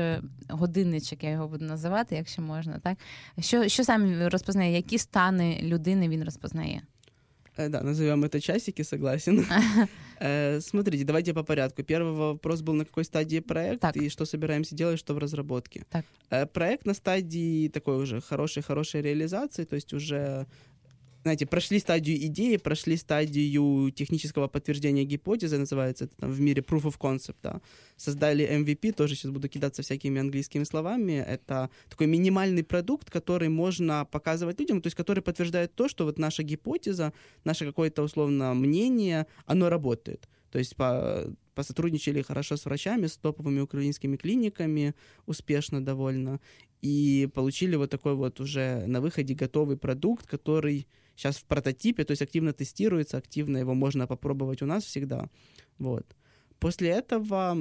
Speaker 2: годинничок, я його буду називати, якщо можна, так що, що саме розпознає, які стани людини він розпознає?
Speaker 4: Э, да, назовем это часики, согласен. <laughs> Э, смотрите, давайте по порядку. Первый вопрос был, на какой стадии проект так. и что собираемся делать, что в разработке.
Speaker 2: Так.
Speaker 4: Э, проект на стадии такой уже хорошей-хорошей реализации, то есть уже знаете, прошли стадию идеи, прошли стадию технического подтверждения гипотезы, называется это там в мире proof of concept, да. Создали MVP, тоже сейчас буду кидаться всякими английскими словами. Это такой минимальный продукт, который можно показывать людям, то есть который подтверждает то, что вот наша гипотеза, наше какое-то условно мнение, оно работает. То есть по, посотрудничали хорошо с врачами, с топовыми украинскими клиниками, успешно довольно, и получили вот такой вот уже на выходе готовый продукт, который сейчас в прототипе, то есть активно тестируется, активно его можно попробовать у нас всегда. Вот. После этого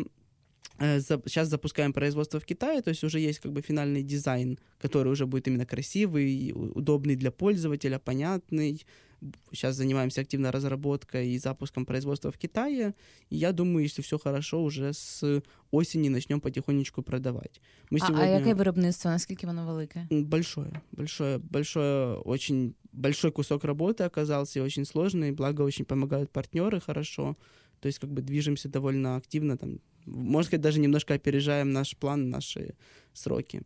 Speaker 4: э, сейчас запускаем производство в Китае, то есть уже есть как бы финальный дизайн, который уже будет именно красивый, удобный для пользователя, понятный, Сейчас занимаемся активно разработкой и запуском производства в Китае. И я думаю, если все хорошо, уже с осени начнем потихонечку продавать.
Speaker 2: Мы а, сегодня... а яке виробництво? Наскільки воно велике?
Speaker 4: Большое, большое, большое, очень большой кусок работы оказался, очень сложный, благо очень помогают партнеры хорошо. То есть как бы движемся довольно активно, там, можно сказать, даже немножко опережаем наш план, наши сроки.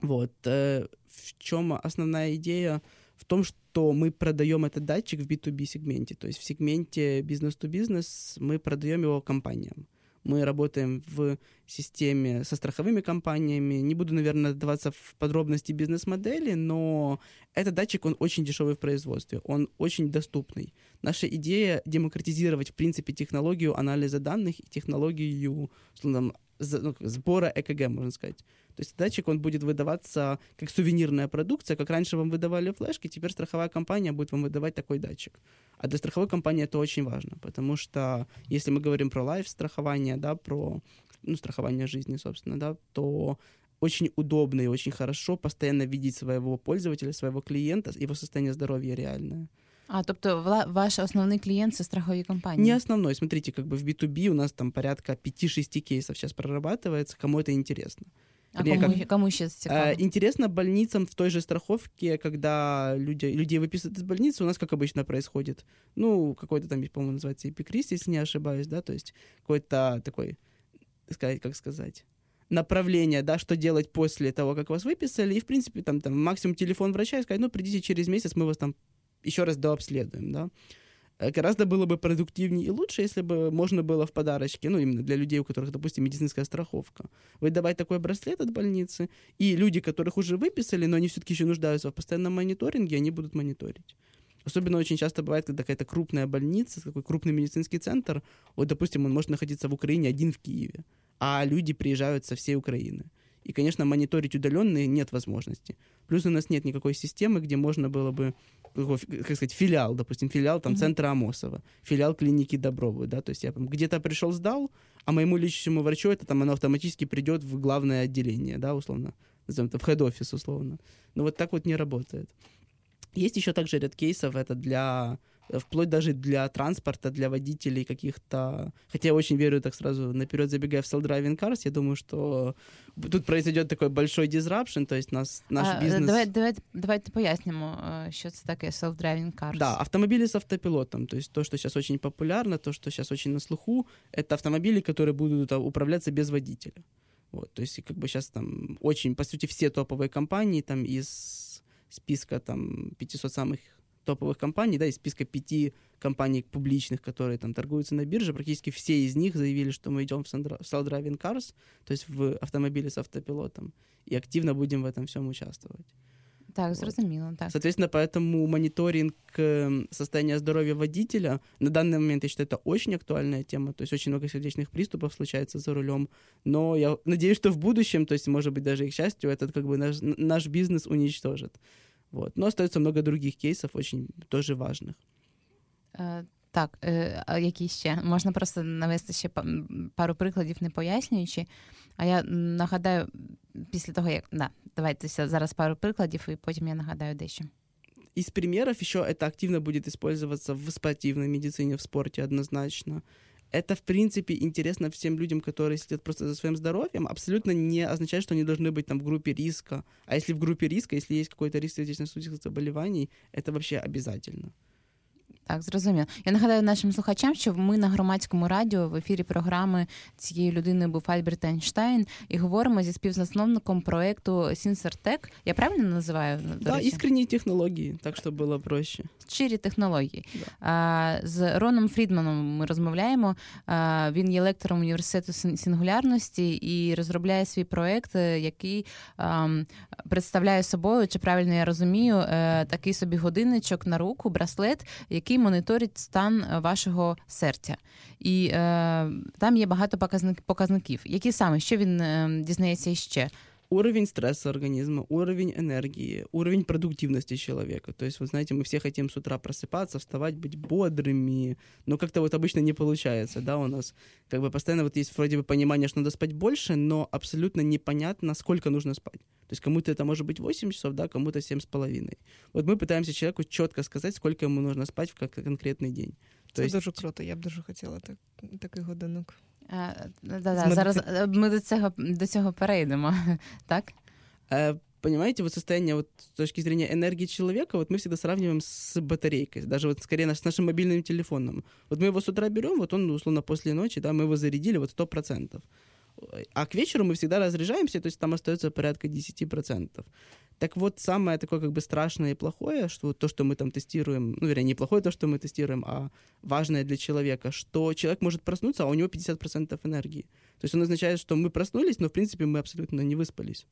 Speaker 4: Вот. Э, в чем основная идея? В том, что мы продаем этот датчик в B2B сегменте, то есть в сегменте бизнес-то-бизнес мы продаем его компаниям. Мы работаем в системе со страховыми компаниями. Не буду, наверное, отдаваться в подробности бизнес-модели, но этот датчик, он очень дешевый в производстве, он очень доступный. Наша идея демократизировать, в принципе, технологию анализа данных и технологию ну, сбора ЭКГ, можно сказать. То есть датчик, он будет выдаваться как сувенирная продукция, как раньше вам выдавали флешки, теперь страховая компания будет вам выдавать такой датчик. А для страховой компании это очень важно, потому что если мы говорим про лайф-страхование, да, про ну, страхование жизни, собственно, да, то очень удобно и очень хорошо постоянно видеть своего пользователя, своего клиента, его состояние здоровья реальное.
Speaker 2: А, тобто ваш основной клиент со страховой компании?
Speaker 4: Не основной. Смотрите, как бы в B2B у нас там порядка 5-6 кейсов сейчас прорабатывается, кому это интересно.
Speaker 2: А Вернее, кому, как, кому сейчас цікаво?
Speaker 4: Э, интересно больницам в той же страховке, когда люди, людей выписывают из больницы, у нас как обычно происходит. Ну, какой-то там, по-моему, называется эпикриз, если не ошибаюсь, да, то есть какой-то такой, сказать, как сказать, направление, да, что делать после того, как вас выписали, и, в принципе, там, там максимум телефон врача и сказать, ну, придите через месяц, мы вас там еще раз дообследуем, да. Э, гораздо было бы продуктивнее и лучше, если бы можно было в подарочке, ну, именно для людей, у которых, допустим, медицинская страховка, выдавать такой браслет от больницы, и люди, которых уже выписали, но они все-таки еще нуждаются в постоянном мониторинге, они будут мониторить. Особенно очень часто бывает, когда какая-то крупная больница, такой крупный медицинский центр, вот, допустим, он может находиться в Украине один в Киеве, а люди приезжают со всей Украины. И, конечно, мониторить удаленные нет возможности. Плюс у нас нет никакой системы, где можно было бы, как сказать, филиал, допустим, филиал там mm-hmm. центра Амосова, филиал клиники Добровой, да, то есть я где-то пришел, сдал, а моему лечащему врачу это там оно автоматически придет в главное отделение, да, условно, назовем это в хед-офис, условно. Но вот так вот не работает. Есть еще также ряд кейсов, это для вплоть даже для транспорта, для водителей каких-то... Хотя я очень верю, так сразу наперед забегая в self-driving cars, я думаю, что тут произойдет такой большой disruption, то есть нас, наш а, бизнес...
Speaker 2: Давай, давай, давайте пояснимо, что это такое self-driving cars.
Speaker 4: Да, автомобили с автопилотом, то есть то, что сейчас очень популярно, то, что сейчас очень на слуху, это автомобили, которые будут управляться без водителя. Вот, то есть как бы сейчас там очень, по сути, все топовые компании там из списка там 500 самых топовых компаний, да, из списка пяти компаний публичных, которые там торгуются на бирже, практически все из них заявили, что мы идем в self-driving cars, то есть в автомобиле с автопилотом, и активно будем в этом всем участвовать.
Speaker 2: Так, зрозуміло, вот. так.
Speaker 4: Соответственно, поэтому мониторинг эм, состояния здоровья водителя на данный момент, я считаю, это очень актуальная тема. То есть очень много сердечных приступов случается за рулем. Но я надеюсь, что в будущем, то есть, может быть, даже и к счастью, этот как бы наш, наш бизнес уничтожит. Вот. Но остается много других кейсов, очень тоже важных.
Speaker 2: Е, так, е, а які ще? Можна просто навести ще пару прикладів, не пояснюючи. А я нагадаю, після того, як. Да, давайте зараз пару прикладів, і потім я нагадаю дещо.
Speaker 4: Из примеров еще это активно будет использоваться в спортивной медицине, в спорте однозначно это, в принципе, интересно всем людям, которые следят просто за своим здоровьем, абсолютно не означает, что они должны быть там в группе риска. А если в группе риска, если есть какой-то риск сердечно-сосудистых заболеваний, это вообще обязательно.
Speaker 2: Так, зрозуміло. Я нагадаю нашим слухачам, що ми на громадському радіо в ефірі програми цієї людини був Альберт Ейнштейн і говоримо зі співзасновником проекту Сінсертек. Я правильно називаю?
Speaker 4: До да, іскренні технології, так щоб було проще.
Speaker 2: Щирі технології. Да. А, З Роном Фрідманом ми розмовляємо. А, Він є лектором університету сингулярності і розробляє свій проект, який а, представляє собою, чи правильно я розумію, е, такий собі годинничок на руку, браслет, який який моніторить стан е, вашого серця. І е, там є багато показників. Які саме що він е, дізнається іще?
Speaker 4: Уровень стресса организма, уровень энергии, уровень продуктивности человека. То есть, вы знаете, мы все хотим с утра просыпаться, вставать, быть бодрыми, но как-то вот обычно не получается, да, у нас как бы постоянно вот есть вроде бы понимание, что надо спать больше, но абсолютно непонятно, сколько нужно спать. То есть кому-то это может быть 8 часов, да, кому-то 7,5. Вот мы пытаемся человеку четко сказать, сколько ему нужно спать в конкретный день.
Speaker 3: То Це есть... дуже круто, я б дуже хотіла так, такий годинок.
Speaker 2: А, да, да, Зараз ми до цього до цього перейдемо, <laughs> так?
Speaker 4: А, понимаете, вот состояние вот с точки зрения энергии человека, вот мы всегда сравниваем с батарейкой, даже вот скорее с нашим мобильным телефоном. Вот мы его с утра берем, вот он, условно, после ночи, да, мы его зарядили вот 100%. А к вечеру мы всегда разряжаемся, то есть там остается порядка 10%. Так вот, самое такое как бы страшное и плохое, что то, что мы там тестируем, ну, вернее, не плохое то, что мы тестируем, а важное для человека, что человек может проснуться, а у него 50% энергии. То есть он означает, что мы проснулись, но, в принципе, мы абсолютно не выспались.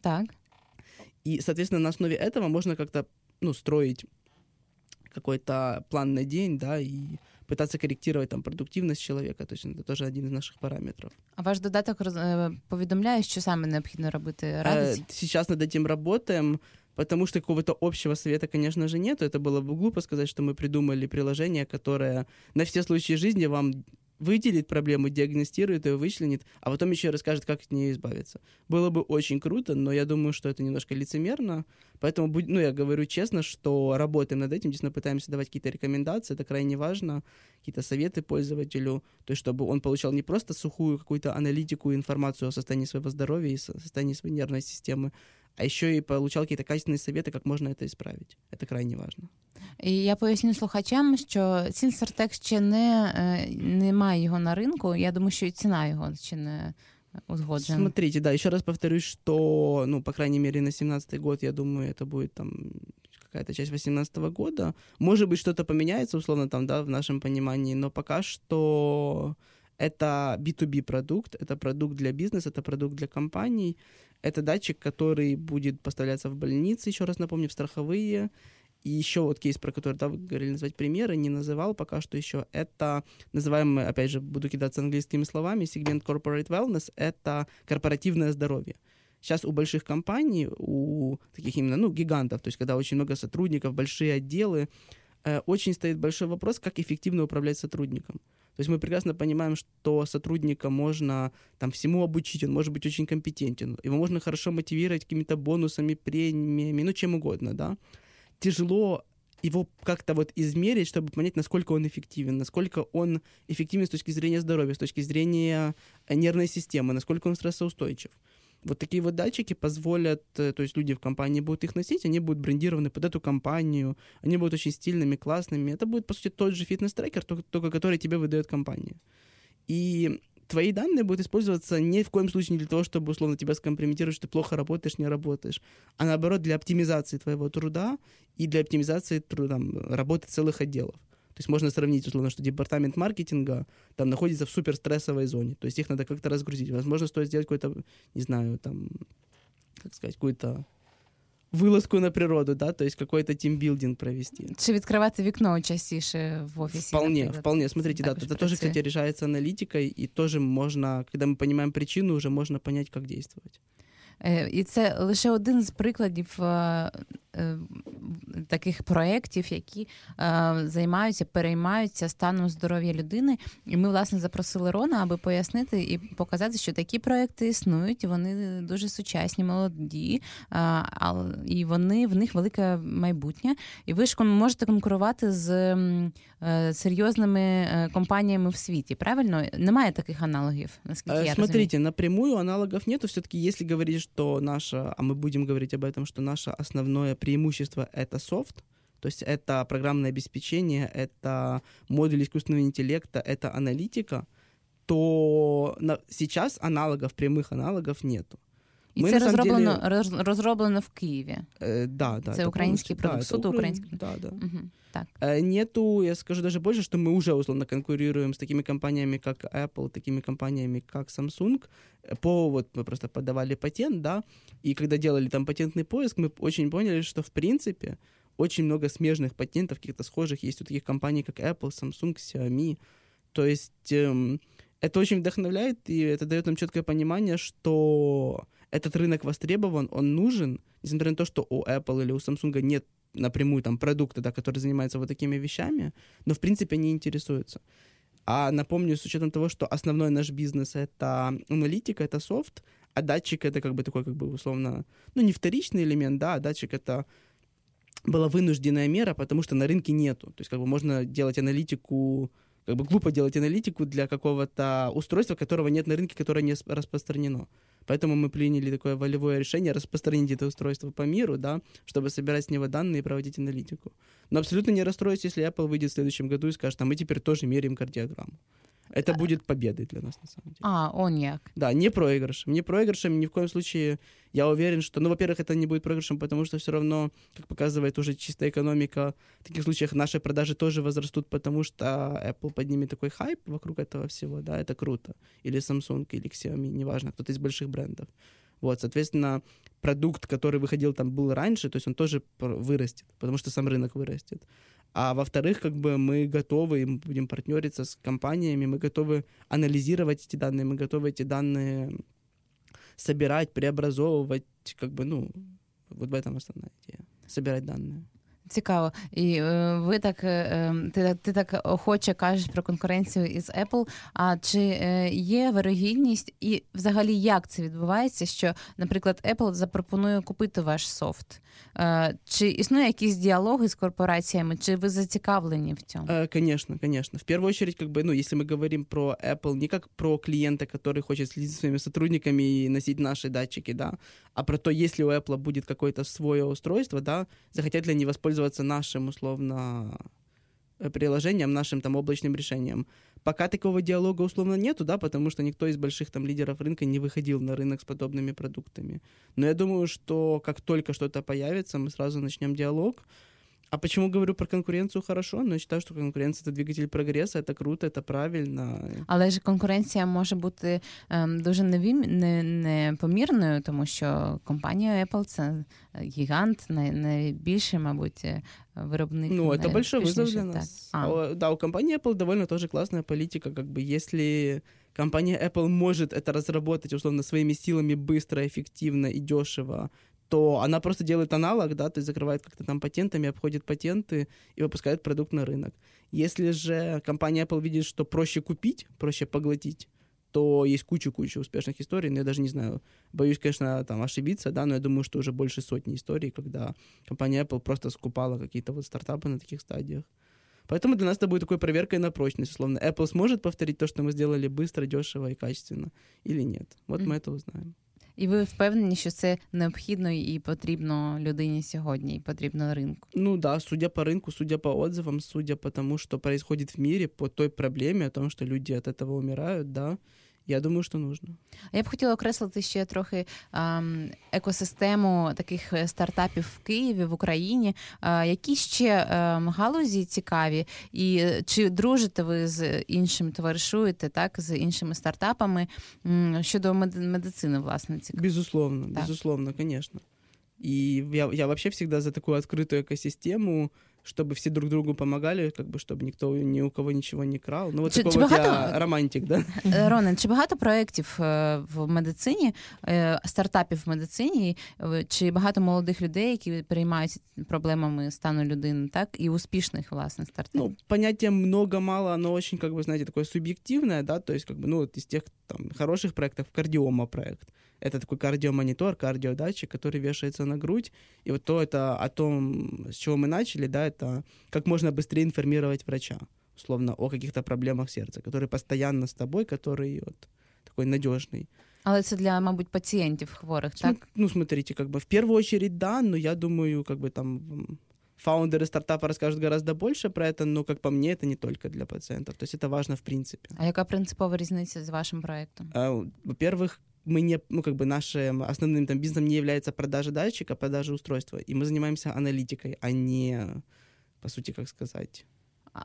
Speaker 2: Так.
Speaker 4: И, соответственно, на основе этого можно как-то, ну, строить какой-то план на день, да, и пытаться корректировать там продуктивность человека. То есть это тоже один из наших параметров.
Speaker 2: А ваш додаток повідомляє, що саме необхідно робити? Радить?
Speaker 4: Сейчас над этим работаем. Потому что какого-то общего совета, конечно же, нет. Это было бы глупо сказать, что мы придумали приложение, которое на все случаи жизни вам выделит проблему, диагностирует ее, вычленит, а потом еще расскажет, как от нее избавиться. Было бы очень круто, но я думаю, что это немножко лицемерно. Поэтому, ну, я говорю честно, что работаем над этим, действительно пытаемся давать какие-то рекомендации, это крайне важно, какие-то советы пользователю, то есть чтобы он получал не просто сухую какую-то аналитику, информацию о состоянии своего здоровья и состоянии своей нервной системы, а еще і получав якісь качественні совети, як можна це справити. Це крайне важливо.
Speaker 2: І я поясню слухачам, що Сінсертек ще не, немає його на ринку. Я думаю, що і ціна його ще не узгоджена.
Speaker 4: Смотрите, да, еще раз повторюсь, что, ну, по крайней мере, на 17 год, я думаю, это будет там какая-то часть 18 года. Может быть, что-то поменяется, условно, там, да, в нашем понимании, но пока что это B2B продукт, это продукт для бизнеса, это продукт для компаний, это датчик, который будет поставляться в больницы, еще раз напомню, в страховые. и еще вот кейс, про который да, вы говорили назвать примеры, не называл пока что еще. Это называемый, опять же, буду кидаться английскими словами, сегмент corporate wellness — это корпоративное здоровье. Сейчас у больших компаний, у таких именно, ну, гигантов, то есть когда очень много сотрудников, большие отделы, э, очень стоит большой вопрос, как эффективно управлять сотрудником. То есть мы прекрасно понимаем, что сотрудника можно там всему обучить, он может быть очень компетентен, его можно хорошо мотивировать какими-то бонусами, премиями, ну чем угодно, да. Тяжело его как-то вот измерить, чтобы понять, насколько он эффективен, насколько он эффективен с точки зрения здоровья, с точки зрения нервной системы, насколько он стрессоустойчив. Вот такие вот датчики позволят, э, то есть люди в компании будут их носить, они будут брендированы под эту компанию, они будут очень стильными, классными. Это будет, по сути, тот же фитнес-трекер, только, только который тебе выдает компания. И твои данные будут использоваться ни в коем случае не для того, чтобы условно тебя скомпрометировать, что ты плохо работаешь, не работаешь, а наоборот для оптимизации твоего труда и для оптимизации труда, там, работы целых отделов. То есть можно сравнить, условно, что департамент маркетинга там находится в супер стрессовой зоне. То есть их надо как-то разгрузить. Возможно, стоит сделать какой-то, не знаю, там, как сказать, какую-то вылазку на природу, да, то есть какой-то тимбилдинг провести.
Speaker 2: Чи відкривати вікно частіше в офисе?
Speaker 4: Вполне, например. вполне. Смотрите, да, это тоже, кстати, решается аналитикой, и тоже можно, когда мы понимаем причину, уже можно понять, как действовать.
Speaker 2: Е, і це лише один з прикладів е, е, таких проєктів, які займаються, переймаються станом здоров'я людини. І ми, власне, запросили Рона, аби пояснити і показати, що такі проекти існують. Вони дуже сучасні, молоді, і вони в них велике майбутнє. І ви ж можете конкурувати з серйозними компаніями в світі. Правильно? Немає таких аналогів, наскільки я
Speaker 4: Смотрите,
Speaker 2: розумію.
Speaker 4: напрямую аналогов нету. Все-таки, если говорить, что наше, а мы будем говорить об этом, что наше основное преимущество — это софт, то есть это программное обеспечение, это модуль искусственного интеллекта, это аналитика, то сейчас аналогов, прямых аналогов нету.
Speaker 2: І Ми, це розроблено деле... розроблено в Києві.
Speaker 4: Э, да, да.
Speaker 2: Це український продукт, да, суто український.
Speaker 4: Да, да. Угу, так. Э, нету, я скажу даже больше, что мы уже условно конкурируем с такими компаниями, как Apple, такими компаниями, как Samsung. По, вот мы просто подавали патент, да, и когда делали там патентный поиск, мы очень поняли, что в принципе очень много смежных патентов, каких-то схожих есть у таких компаний, как Apple, Samsung, Xiaomi. То есть эм, это очень вдохновляет, и это дает нам четкое понимание, что этот рынок востребован, он нужен, несмотря на то, что у Apple или у Samsung нет напрямую там продукта, да, который занимается вот такими вещами, но в принципе они интересуются. А напомню, с учетом того, что основной наш бизнес — это аналитика, это софт, а датчик — это как бы такой, как бы условно, ну, не вторичный элемент, да, а датчик — это была вынужденная мера, потому что на рынке нету. То есть как бы можно делать аналитику, как бы глупо делать аналитику для какого-то устройства, которого нет на рынке, которое не распространено. Поэтому мы приняли такое волевое решение распространить это устройство по миру, да, чтобы собирать с него данные и проводить аналитику. Но абсолютно не расстроюсь, если Apple выйдет в следующем году и скажет, а мы теперь тоже меряем кардиограмму. Это а... будет победой для нас, на самом деле.
Speaker 2: А, он як.
Speaker 4: Да, не проигрышем. Не проигрышем ни в коем случае. Я уверен, что, ну, во-первых, это не будет проигрышем, потому что все равно, как показывает уже чистая экономика, в таких случаях наши продажи тоже возрастут, потому что Apple поднимет такой хайп вокруг этого всего, да, это круто. Или Samsung, или Xiaomi, неважно, кто-то из больших брендов. Вот, соответственно, продукт, который выходил там был раньше, то есть он тоже вырастет, потому что сам рынок вырастет. А во-вторых, как бы мы готовы, мы будем партнериться с компаниями, мы готовы анализировать эти данные, мы готовы эти данные собирать, преобразовывать, как бы, ну, вот в этом основная идея. Собирать данные.
Speaker 2: Цікаво, і е, ви так е, ти, ти так охоче кажеш про конкуренцію із Apple. А чи е, є вирогідність, і взагалі як це відбувається? Що, наприклад, Apple запропонує купити ваш софт? Чи існує якісь діалоги з корпораціями? Чи ви зацікавлені в цьому?
Speaker 4: Конечно, конечно. В первую очередь, как бы, ну, если мы говорим про Apple не как про клиента, который хочет следить за своими сотрудниками и носить наши датчики, да, а про то, если у Apple будет какое-то свое устройство, да, захотят ли они воспользоваться нашим, условно, э, приложением, нашим там облачным решением. Пока такого диалога условно нету, да, потому что никто из больших там лидеров рынка не выходил на рынок с подобными продуктами. Но я думаю, что как только что-то появится, мы сразу начнем диалог. А почему говорю про конкуренцію хорошо? Ну, я считаю, що конкуренція це двигатель прогресу, це круто, це правильно.
Speaker 2: Але ж конкуренція може бути ем, дуже невім... не, непомірною, тому що компанія Apple це гігант, най... найбільший, мабуть, виробник.
Speaker 4: Ну, это большой вызов для нас. А. Да, у компании Apple довольно тоже классная политика, как бы, если компания Apple может это разработать, условно, своими силами быстро, эффективно и дешево, то она просто делает аналог, да, то есть закрывает как-то там патентами, обходит патенты и выпускает продукт на рынок. Если же компания Apple видит, что проще купить, проще поглотить, то есть куча-куча успешных историй, но я даже не знаю, боюсь, конечно, там ошибиться, да, но я думаю, что уже больше сотни историй, когда компания Apple просто скупала какие-то вот стартапы на таких стадиях. Поэтому для нас это будет такой проверкой на прочность, условно. Apple сможет повторить то, что мы сделали быстро, дешево и качественно, или нет? Вот mm-hmm. мы это узнаем.
Speaker 2: І ви впевнені, що це необхідно і потрібно людині сьогодні, і потрібно ринку?
Speaker 4: Ну да, судя по рынку, судя по отзывам, судя по тому, что происходит в мире, по той проблеме, о том, что люди от этого умирают, да, я думаю, що нужно.
Speaker 2: А Я б хотіла окреслити ще трохи ем, екосистему таких е, стартапів в Києві в Україні. Е, які ще ем, галузі цікаві, і е, чи дружите ви з іншим товаришуєте так з іншими стартапами щодо медицини, власне, цікаво?
Speaker 4: Безусловно, так. безусловно, звісно. І я, я вообще всегда за таку відкриту екосистему чтобы все друг другу помогали, как бы, чтобы ніхто ні у кого нічого не крав. Ну, от чи, такого чи багато... я романтик, да?
Speaker 2: Е, Ронен, чи багато проєктів е, в медицині, е, стартапів в медицині, чи багато молодих людей, які переймаються проблемами стану людини, так, і успішних, власне, стартапів?
Speaker 4: Ну, понятие много-мало, оно очень, как бы, знаете, такое субъективное, да, то есть, как бы, ну, вот из тех, там, хороших проектов, кардиома проект. Это такой кардиомонитор, кардиодатчик, который вешается на грудь. И вот то это о том, с чего мы начали, да, это как можно быстрее информировать врача, условно, о каких-то проблемах сердца, который постоянно с тобой, который вот такой надежный.
Speaker 2: Але це для, мабуть, пацієнтів хворих, так?
Speaker 4: Ну, смотрите, как бы в первую очередь, да, но я думаю, как бы там фаундеры стартапа расскажут гораздо больше про это, но, как по мне, это не только для пациентов. То есть это важно в принципе.
Speaker 2: А яка принципова різниця з вашим проектом?
Speaker 4: А, во-первых, мы не, ну, как бы нашим основным там бизнесом не является продажа датчика, продажа устройства. И мы занимаемся аналитикой, а не, по сути, как сказать...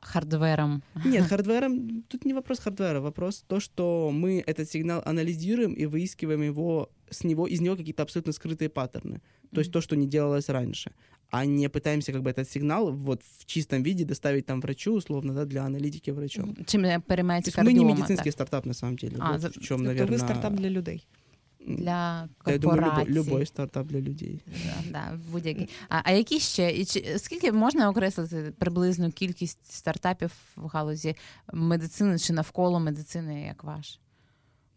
Speaker 2: Hardware ом.
Speaker 4: Нет, <laughs> hardware ом, тут не вопрос hardware а, вопрос то, что мы этот сигнал анализируем и выискиваем его, с него, из него какие-то абсолютно скрытые паттерны. То есть то, что не делалось раньше а не пытаемся как бы этот сигнал вот в чистом виде доставить там врачу, условно, да, для аналитики врачом.
Speaker 2: Чим переймаєте
Speaker 4: Мы не медицинский так? стартап, на самом деле. А, вот за... в чем, наверное...
Speaker 3: вы стартап для людей
Speaker 2: Для корпорацій. Я думаю,
Speaker 4: любой, любой стартап для людей.
Speaker 2: Да, да, будь-який. А, а які ще? І чи, скільки можна окреслити приблизну кількість стартапів в галузі медицини чи навколо медицини, як ваш?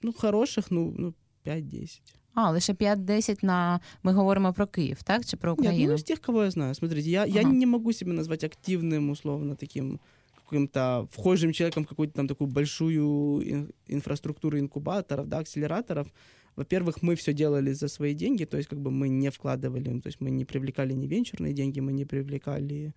Speaker 4: Ну, хороших, ну, ну 5-10.
Speaker 2: А, лише 5-10 на мы говорим про Киев, так? Чи про Украину?
Speaker 4: Нет, ну, из тех, кого я знаю. Смотрите, я, ага. я не могу себя назвать активным, условно, таким каким-то вхожим человеком в какую-то там такую большую инфраструктуру инкубаторов, да, акселераторов. Во-первых, мы все делали за свои деньги, то есть как бы мы не вкладывали, то есть мы не привлекали ни венчурные деньги, мы не привлекали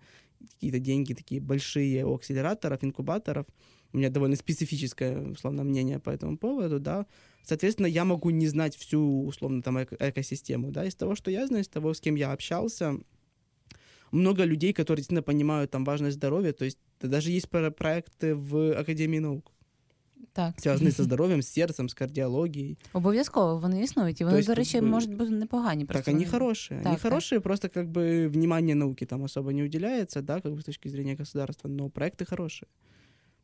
Speaker 4: какие-то деньги такие большие у акселераторов, инкубаторов. У меня довольно специфическое, условно, мнение по этому поводу, да. Соответственно, я могу не знать всю, условно, там, эко- экосистему, да. Из того, что я знаю, из того, с кем я общался, много людей, которые действительно понимают там важность здоровья, то есть даже есть проекты в Академии наук. Так. Зв'язані зі здоров'ям, з серцем, з кардіологією.
Speaker 2: Обов'язково вони існують. І вони, до речі, можуть бути непогані.
Speaker 4: Просто так, вони хорошие. Так, они хорошие, просто как бы внимание науки там особо не уделяется, да, как бы с точки зрения государства, но проекты хорошие.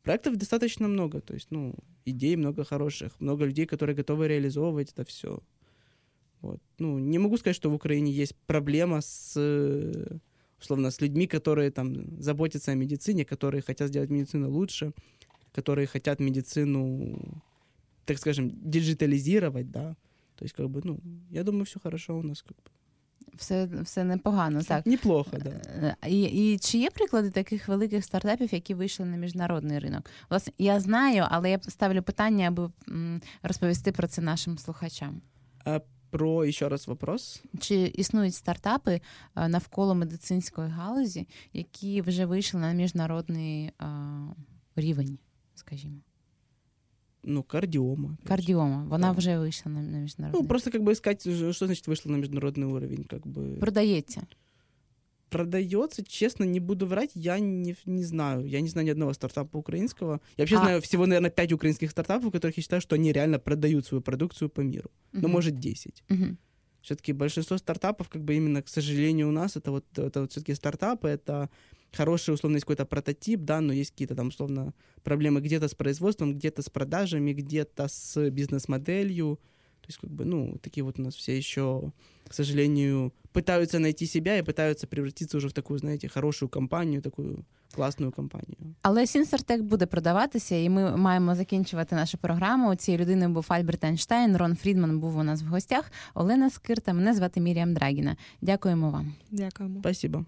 Speaker 4: Проектов достаточно много, то есть, ну, идей много хороших, много людей, которые готовы реализовывать это все. Вот. Ну, не могу сказать, что в Украине есть проблема с условно, с людьми, которые там заботятся о медицине, которые хотят сделать медицину лучше, которые хотят медицину, так скажем, диджитализировать, да. То есть, как бы, ну, я думаю, все хорошо у нас, как бы.
Speaker 2: Все все непогано, так.
Speaker 4: Неплохо, да.
Speaker 2: Е, і і чи є приклади таких великих стартапів, які вийшли на міжнародний ринок? Власне, я знаю, але я ставлю питання, аби розповісти про це нашим слухачам.
Speaker 4: А про ще раз вопрос.
Speaker 2: Чи існують стартапи е, навколо медицинської галузі, які вже вийшли на міжнародний а, рівень, скажімо?
Speaker 4: ну, кардиома.
Speaker 2: Кардиома. Вона да. вже вийшла на, на міжнародний.
Speaker 4: Ну, просто как бы искать, что значит вышла на международный уровень, как бы.
Speaker 2: Продається.
Speaker 4: Продается, честно, не буду врать, я не, не знаю. Я не знаю ни одного стартапа украинского. Я вообще а... знаю всего, наверное, пять украинских стартапов, в которых я считаю, что они реально продают свою продукцию по миру. Uh-huh. Ну, может, 10. Uh-huh. Все-таки большинство стартапов, как бы именно, к сожалению, у нас это вот, это вот все-таки стартапы, это хороший, условно, есть какой-то прототип, да, но есть какие-то там, условно, проблемы где-то с производством, где-то с продажами, где-то с бизнес-моделью. То есть, как бы, ну, такие вот у нас все еще, к сожалению, пытаются найти себя и пытаются превратиться уже в такую, знаете, хорошую компанію, таку класну компанію.
Speaker 2: Але Сінсертек буде продаватися, і ми маємо закінчувати нашу програму. Цією людиною був Альберт Ейнштейн, Рон Фрідман був у нас в гостях. Олена Скирта, мене звати Міріам Драгіна. Дякуємо вам.
Speaker 3: Дякуємо.
Speaker 4: Спасибо.